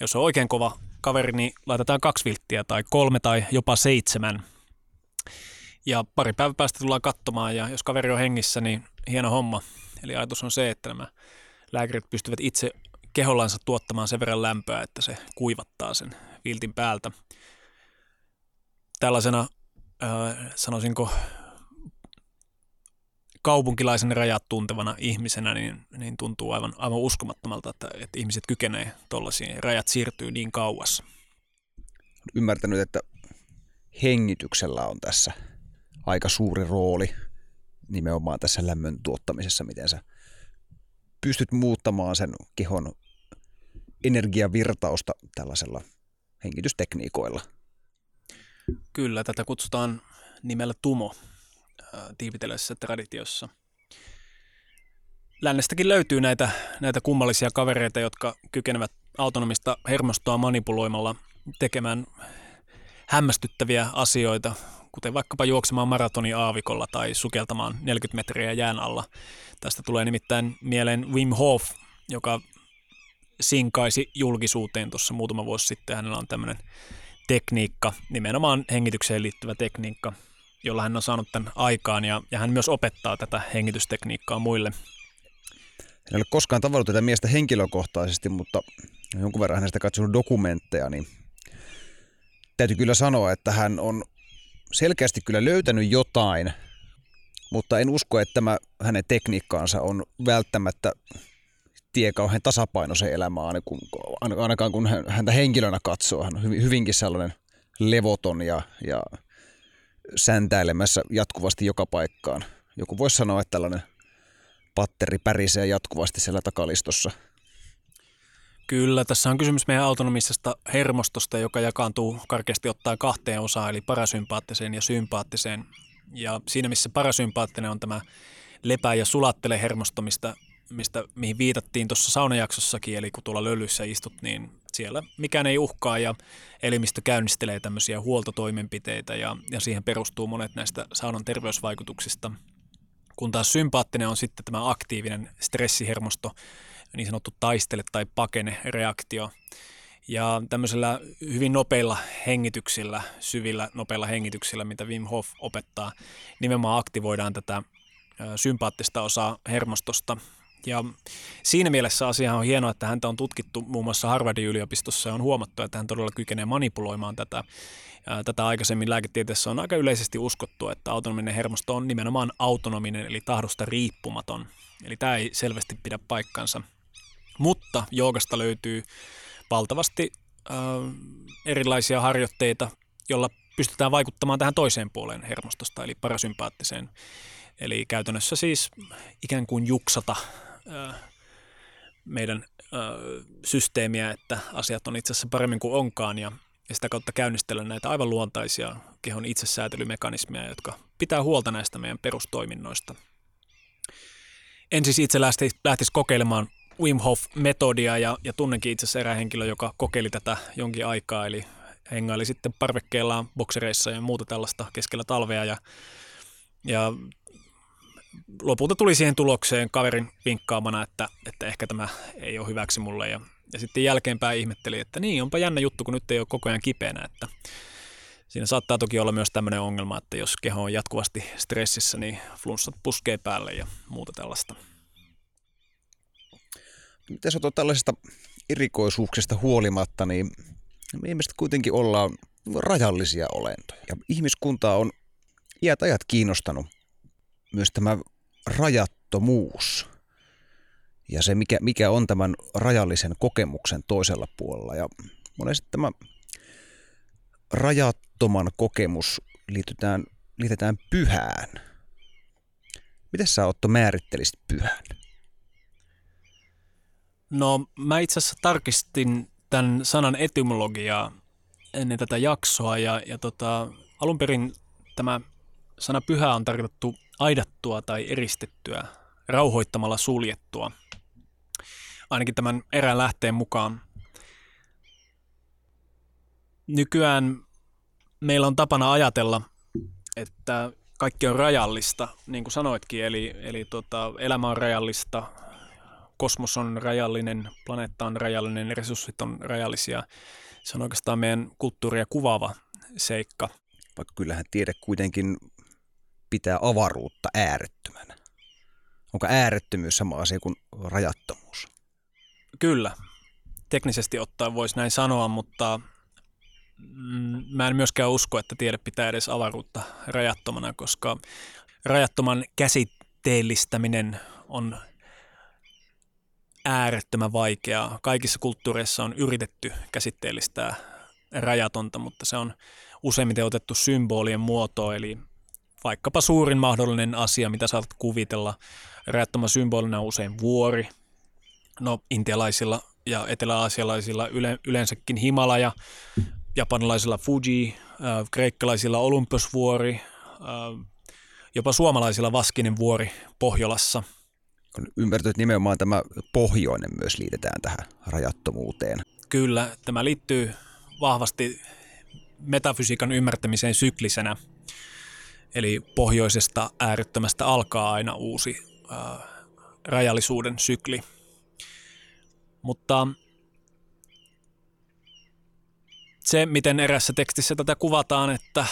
Jos on oikein kova kaveri, niin laitetaan kaksi vilttiä tai kolme tai jopa seitsemän. Ja pari päivän päästä tullaan katsomaan ja jos kaveri on hengissä, niin hieno homma. Eli ajatus on se, että nämä lääkärit pystyvät itse kehollansa tuottamaan sen verran lämpöä, että se kuivattaa sen viltin päältä. Tällaisena, äh, sanoisinko, kaupunkilaisen rajat tuntevana ihmisenä, niin, niin tuntuu aivan, aivan uskomattomalta, että, että ihmiset kykenee tuollaisiin, rajat siirtyy niin kauas. Ymmärtänyt, että hengityksellä on tässä aika suuri rooli nimenomaan tässä lämmön tuottamisessa, miten sä pystyt muuttamaan sen kehon energiavirtausta tällaisella hengitystekniikoilla. Kyllä, tätä kutsutaan nimellä tumo tiiviteläisessä traditiossa. Lännestäkin löytyy näitä, näitä kummallisia kavereita, jotka kykenevät autonomista hermostoa manipuloimalla tekemään hämmästyttäviä asioita, kuten vaikkapa juoksemaan maratoni aavikolla tai sukeltamaan 40 metriä jään alla. Tästä tulee nimittäin mieleen Wim Hof, joka sinkaisi julkisuuteen tuossa muutama vuosi sitten. Hänellä on tämmöinen tekniikka, nimenomaan hengitykseen liittyvä tekniikka, jolla hän on saanut tämän aikaan ja, ja hän myös opettaa tätä hengitystekniikkaa muille. En ole koskaan tavannut tätä miestä henkilökohtaisesti, mutta jonkun verran hänestä katsonut dokumentteja, niin täytyy kyllä sanoa, että hän on selkeästi kyllä löytänyt jotain, mutta en usko, että tämä hänen tekniikkaansa on välttämättä tie kauhean tasapainoiseen elämään, ainakaan kun häntä henkilönä katsoo. Hän on hyvinkin sellainen levoton ja, ja säntäilemässä jatkuvasti joka paikkaan. Joku voisi sanoa, että tällainen patteri pärisee jatkuvasti siellä takalistossa. Kyllä, tässä on kysymys meidän autonomisesta hermostosta, joka jakaantuu karkeasti ottaen kahteen osaan, eli parasympaattiseen ja sympaattiseen. Ja siinä, missä parasympaattinen on tämä lepää ja sulattele hermosto, mistä, mistä, mihin viitattiin tuossa saunajaksossakin, eli kun tuolla löllyssä istut, niin siellä mikään ei uhkaa ja elimistö käynnistelee tämmöisiä huoltotoimenpiteitä ja, ja siihen perustuu monet näistä saunan terveysvaikutuksista. Kun taas sympaattinen on sitten tämä aktiivinen stressihermosto, niin sanottu taistele tai pakene reaktio. Ja tämmöisellä hyvin nopeilla hengityksillä, syvillä nopeilla hengityksillä, mitä Wim Hof opettaa, nimenomaan aktivoidaan tätä sympaattista osaa hermostosta, ja siinä mielessä asia on hienoa, että häntä on tutkittu muun muassa Harvardin yliopistossa ja on huomattu, että hän todella kykenee manipuloimaan tätä. Tätä aikaisemmin lääketieteessä on aika yleisesti uskottu, että autonominen hermosto on nimenomaan autonominen eli tahdosta riippumaton. Eli tämä ei selvästi pidä paikkansa. Mutta joogasta löytyy valtavasti äh, erilaisia harjoitteita, joilla pystytään vaikuttamaan tähän toiseen puoleen hermostosta, eli parasympaattiseen. Eli käytännössä siis ikään kuin juksata meidän systeemiä, että asiat on itse asiassa paremmin kuin onkaan ja, ja sitä kautta käynnistellä näitä aivan luontaisia kehon itsesäätelymekanismeja, jotka pitää huolta näistä meidän perustoiminnoista. En siis itse lähtisi, lähtisi kokeilemaan Wim Hof-metodia ja, ja tunnenkin itse asiassa erään henkilö, joka kokeili tätä jonkin aikaa, eli hengaili sitten parvekkeellaan boksereissa ja muuta tällaista keskellä talvea ja, ja lopulta tuli siihen tulokseen kaverin vinkkaamana, että, että ehkä tämä ei ole hyväksi mulle. Ja, ja sitten jälkeenpäin ihmetteli, että niin, onpa jännä juttu, kun nyt ei ole koko ajan kipeänä. Että siinä saattaa toki olla myös tämmöinen ongelma, että jos keho on jatkuvasti stressissä, niin flunssat puskee päälle ja muuta tällaista. Miten sä tällaisista erikoisuuksista huolimatta, niin ihmiset kuitenkin ollaan rajallisia olentoja. Ja ihmiskuntaa on iät ajat kiinnostanut myös tämä rajattomuus ja se, mikä, mikä on tämän rajallisen kokemuksen toisella puolella. Ja monesti tämä rajattoman kokemus liitetään, liitetään pyhään. Miten sä Otto määrittelisit pyhän? No mä itse asiassa tarkistin tämän sanan etymologiaa ennen tätä jaksoa ja, ja tota, alun perin tämä sana pyhä on tarkoitettu aidattua tai eristettyä, rauhoittamalla suljettua. Ainakin tämän erään lähteen mukaan. Nykyään meillä on tapana ajatella, että kaikki on rajallista, niin kuin sanoitkin, eli, eli tota, elämä on rajallista, kosmos on rajallinen, planeetta on rajallinen, resurssit on rajallisia. Se on oikeastaan meidän kulttuuria kuvaava seikka. Vaikka kyllähän tiede kuitenkin pitää avaruutta äärettömänä. Onko äärettömyys sama asia kuin rajattomuus? Kyllä. Teknisesti ottaen voisi näin sanoa, mutta mm, mä en myöskään usko, että tiede pitää edes avaruutta rajattomana, koska rajattoman käsitteellistäminen on äärettömän vaikeaa. Kaikissa kulttuureissa on yritetty käsitteellistää rajatonta, mutta se on useimmiten otettu symbolien muoto, eli vaikkapa suurin mahdollinen asia, mitä saatat kuvitella. Rajattoman symbolina on usein vuori. No, intialaisilla ja etelä-aasialaisilla yle, yleensäkin Himalaja, japanilaisilla Fuji, äh, kreikkalaisilla Olympusvuori, äh, jopa suomalaisilla Vaskinen vuori Pohjolassa – on ymmärtänyt, että nimenomaan tämä pohjoinen myös liitetään tähän rajattomuuteen. Kyllä, tämä liittyy vahvasti metafysiikan ymmärtämiseen syklisenä. Eli pohjoisesta äärettömästä alkaa aina uusi äh, rajallisuuden sykli. Mutta se, miten erässä tekstissä tätä kuvataan, että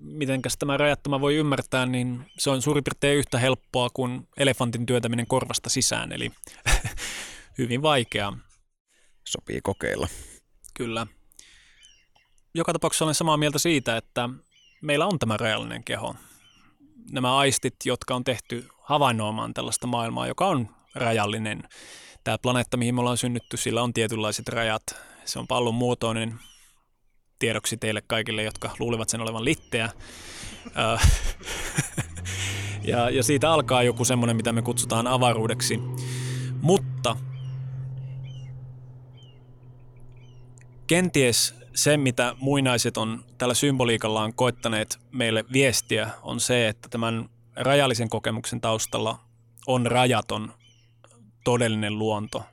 miten tämä rajattoma voi ymmärtää, niin se on suurin piirtein yhtä helppoa kuin elefantin työtäminen korvasta sisään, eli hyvin vaikeaa. Sopii kokeilla. Kyllä. Joka tapauksessa olen samaa mieltä siitä, että meillä on tämä rajallinen keho. Nämä aistit, jotka on tehty havainnoimaan tällaista maailmaa, joka on rajallinen. Tämä planeetta, mihin me ollaan synnytty, sillä on tietynlaiset rajat. Se on pallon muotoinen, tiedoksi teille kaikille, jotka luulevat sen olevan litteä. ja, ja siitä alkaa joku semmoinen, mitä me kutsutaan avaruudeksi. Mutta kenties se, mitä muinaiset on tällä symboliikallaan koettaneet meille viestiä, on se, että tämän rajallisen kokemuksen taustalla on rajaton todellinen luonto.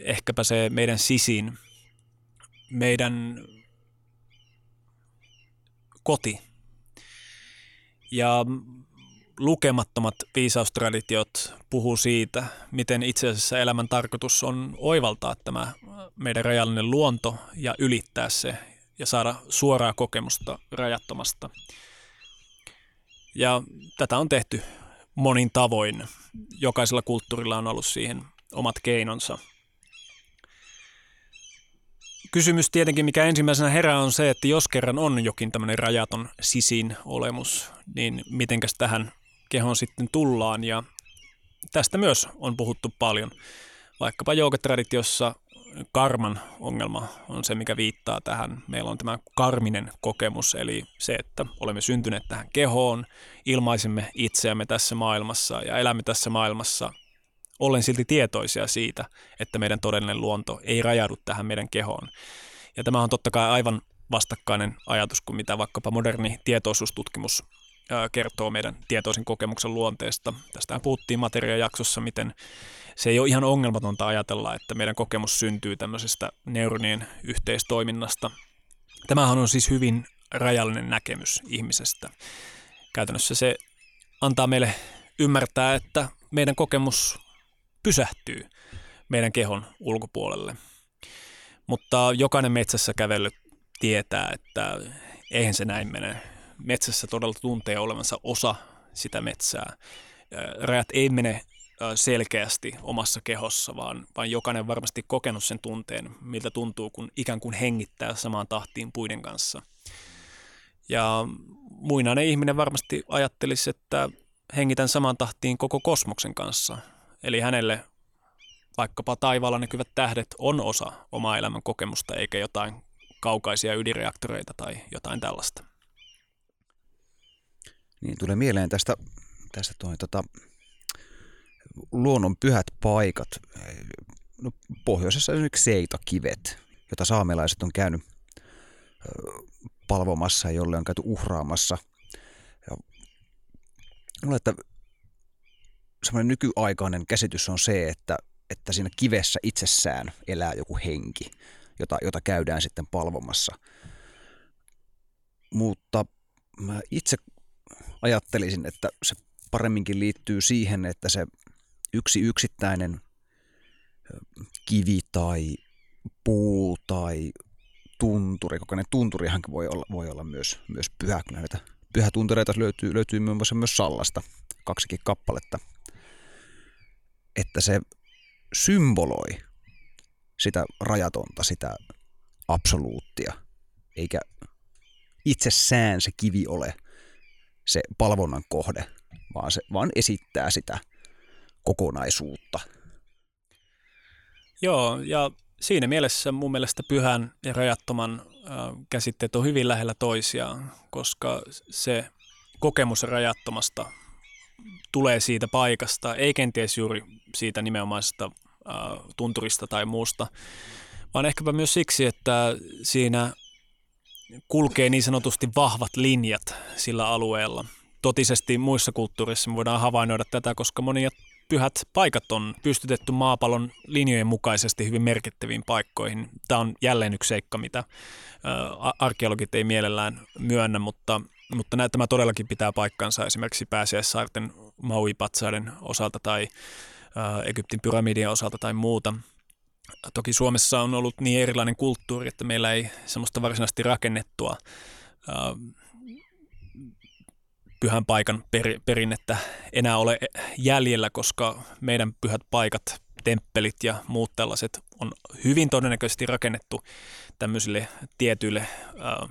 Ehkäpä se meidän sisin, meidän koti. Ja lukemattomat viisaustraditiot puhuu siitä, miten itse asiassa elämän tarkoitus on oivaltaa tämä meidän rajallinen luonto ja ylittää se ja saada suoraa kokemusta rajattomasta. Ja tätä on tehty monin tavoin. Jokaisella kulttuurilla on ollut siihen omat keinonsa – kysymys tietenkin, mikä ensimmäisenä herää, on se, että jos kerran on jokin tämmöinen rajaton sisin olemus, niin mitenkäs tähän kehon sitten tullaan. Ja tästä myös on puhuttu paljon. Vaikkapa jouketraditiossa karman ongelma on se, mikä viittaa tähän. Meillä on tämä karminen kokemus, eli se, että olemme syntyneet tähän kehoon, ilmaisemme itseämme tässä maailmassa ja elämme tässä maailmassa ollen silti tietoisia siitä, että meidän todellinen luonto ei rajaudu tähän meidän kehoon. Ja tämä on totta kai aivan vastakkainen ajatus kuin mitä vaikkapa moderni tietoisuustutkimus kertoo meidän tietoisen kokemuksen luonteesta. Tästä puhuttiin materiajaksossa, miten se ei ole ihan ongelmatonta ajatella, että meidän kokemus syntyy tämmöisestä neuronien yhteistoiminnasta. Tämähän on siis hyvin rajallinen näkemys ihmisestä. Käytännössä se antaa meille ymmärtää, että meidän kokemus pysähtyy meidän kehon ulkopuolelle. Mutta jokainen metsässä kävellyt tietää, että eihän se näin mene. Metsässä todella tuntee olevansa osa sitä metsää. Rajat ei mene selkeästi omassa kehossa, vaan, vaan jokainen varmasti kokenut sen tunteen, miltä tuntuu, kun ikään kuin hengittää samaan tahtiin puiden kanssa. Ja muinainen ihminen varmasti ajattelisi, että hengitän samaan tahtiin koko kosmoksen kanssa. Eli hänelle vaikkapa taivaalla näkyvät tähdet on osa omaa elämän kokemusta, eikä jotain kaukaisia ydinreaktoreita tai jotain tällaista. Niin, tulee mieleen tästä, tästä toi, tota, luonnon pyhät paikat. No, pohjoisessa esimerkiksi seitakivet, jota saamelaiset on käynyt palvomassa jolle on käyty uhraamassa. Ja että semmoinen nykyaikainen käsitys on se, että, että siinä kivessä itsessään elää joku henki, jota, jota käydään sitten palvomassa. Mutta mä itse ajattelisin, että se paremminkin liittyy siihen, että se yksi yksittäinen kivi tai puu tai tunturi, kokoinen tunturihan voi olla, voi olla myös, myös pyhä, kun näitä pyhätuntureita löytyy, löytyy muassa myös Sallasta, kaksikin kappaletta, että se symboloi sitä rajatonta, sitä absoluuttia, eikä itsessään se kivi ole se palvonnan kohde, vaan se vaan esittää sitä kokonaisuutta. Joo, ja siinä mielessä mun mielestä pyhän ja rajattoman käsitteet on hyvin lähellä toisiaan, koska se kokemus rajattomasta tulee siitä paikasta, ei kenties juuri siitä nimenomaisesta tunturista tai muusta, vaan ehkäpä myös siksi, että siinä kulkee niin sanotusti vahvat linjat sillä alueella. Totisesti muissa kulttuureissa me voidaan havainnoida tätä, koska monia pyhät paikat on pystytetty maapallon linjojen mukaisesti hyvin merkittäviin paikkoihin. Tämä on jälleen yksi seikka, mitä arkeologit ei mielellään myönnä, mutta, mutta tämä todellakin pitää paikkansa esimerkiksi pääsiäissaarten Maui-patsaiden osalta tai Egyptin pyramidien osalta tai muuta. Toki Suomessa on ollut niin erilainen kulttuuri, että meillä ei semmoista varsinaisesti rakennettua pyhän paikan per, perinnettä enää ole jäljellä, koska meidän pyhät paikat, temppelit ja muut tällaiset on hyvin todennäköisesti rakennettu tämmöisille tietyille ää,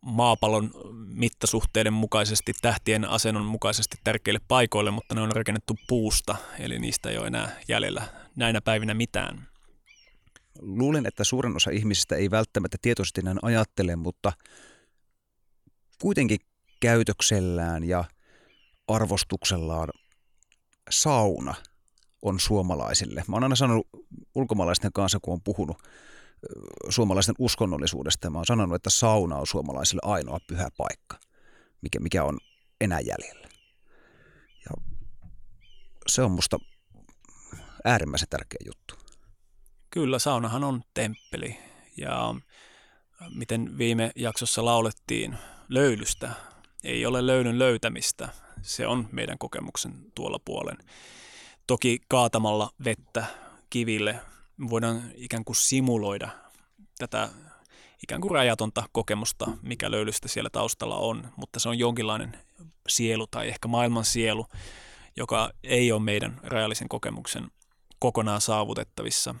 maapallon mittasuhteiden mukaisesti, tähtien asennon mukaisesti tärkeille paikoille, mutta ne on rakennettu puusta, eli niistä ei ole enää jäljellä näinä päivinä mitään. Luulen, että suurin osa ihmisistä ei välttämättä tietoisesti näin ajattele, mutta kuitenkin käytöksellään ja arvostuksellaan sauna on suomalaisille. Mä oon aina sanonut ulkomaalaisten kanssa, kun on puhunut suomalaisten uskonnollisuudesta, mä oon sanonut, että sauna on suomalaisille ainoa pyhä paikka, mikä, mikä on enää jäljellä. Ja se on musta äärimmäisen tärkeä juttu. Kyllä, saunahan on temppeli ja miten viime jaksossa laulettiin löylystä, ei ole löydyn löytämistä. Se on meidän kokemuksen tuolla puolen. Toki kaatamalla vettä kiville voidaan ikään kuin simuloida tätä ikään kuin rajatonta kokemusta, mikä löylystä siellä taustalla on, mutta se on jonkinlainen sielu tai ehkä maailman sielu, joka ei ole meidän rajallisen kokemuksen kokonaan saavutettavissa.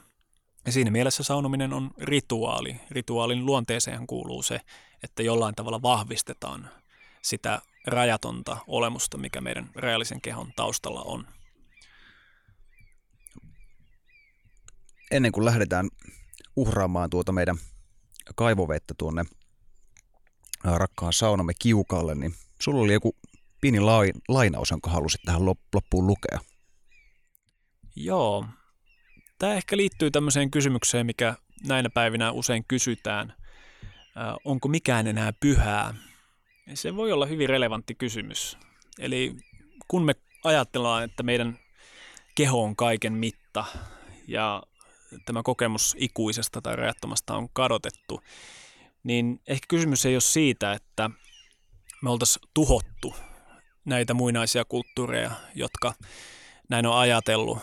Ja siinä mielessä saunominen on rituaali. Rituaalin luonteeseen kuuluu se, että jollain tavalla vahvistetaan sitä rajatonta olemusta, mikä meidän reaalisen kehon taustalla on. Ennen kuin lähdetään uhraamaan tuota meidän kaivovettä tuonne rakkaan saunamme kiukalle, niin sulla oli joku pieni lainaus, jonka halusit tähän loppuun lukea. Joo. Tämä ehkä liittyy tämmöiseen kysymykseen, mikä näinä päivinä usein kysytään. Onko mikään enää pyhää? Se voi olla hyvin relevantti kysymys. Eli kun me ajatellaan, että meidän keho on kaiken mitta ja tämä kokemus ikuisesta tai rajattomasta on kadotettu, niin ehkä kysymys ei ole siitä, että me oltaisiin tuhottu näitä muinaisia kulttuureja, jotka näin on ajatellut.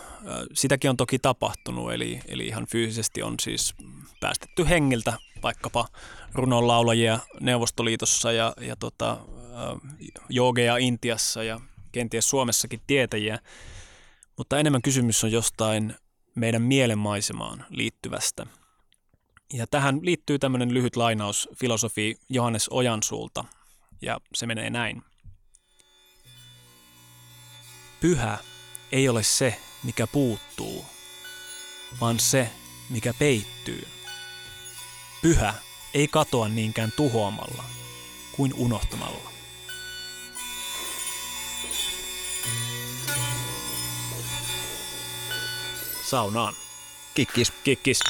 Sitäkin on toki tapahtunut, eli, eli ihan fyysisesti on siis päästetty hengiltä vaikkapa runonlaulajia Neuvostoliitossa ja, ja tota, joogeja Intiassa ja kenties Suomessakin tietäjiä. Mutta enemmän kysymys on jostain meidän mielenmaisemaan liittyvästä. Ja tähän liittyy tämmöinen lyhyt lainaus filosofi Johannes Ojansuulta, ja se menee näin. Pyhä ei ole se, mikä puuttuu, vaan se, mikä peittyy. Pyhä ei katoa niinkään tuhoamalla kuin unohtamalla. Saunaan. Kikkis. Kikkis.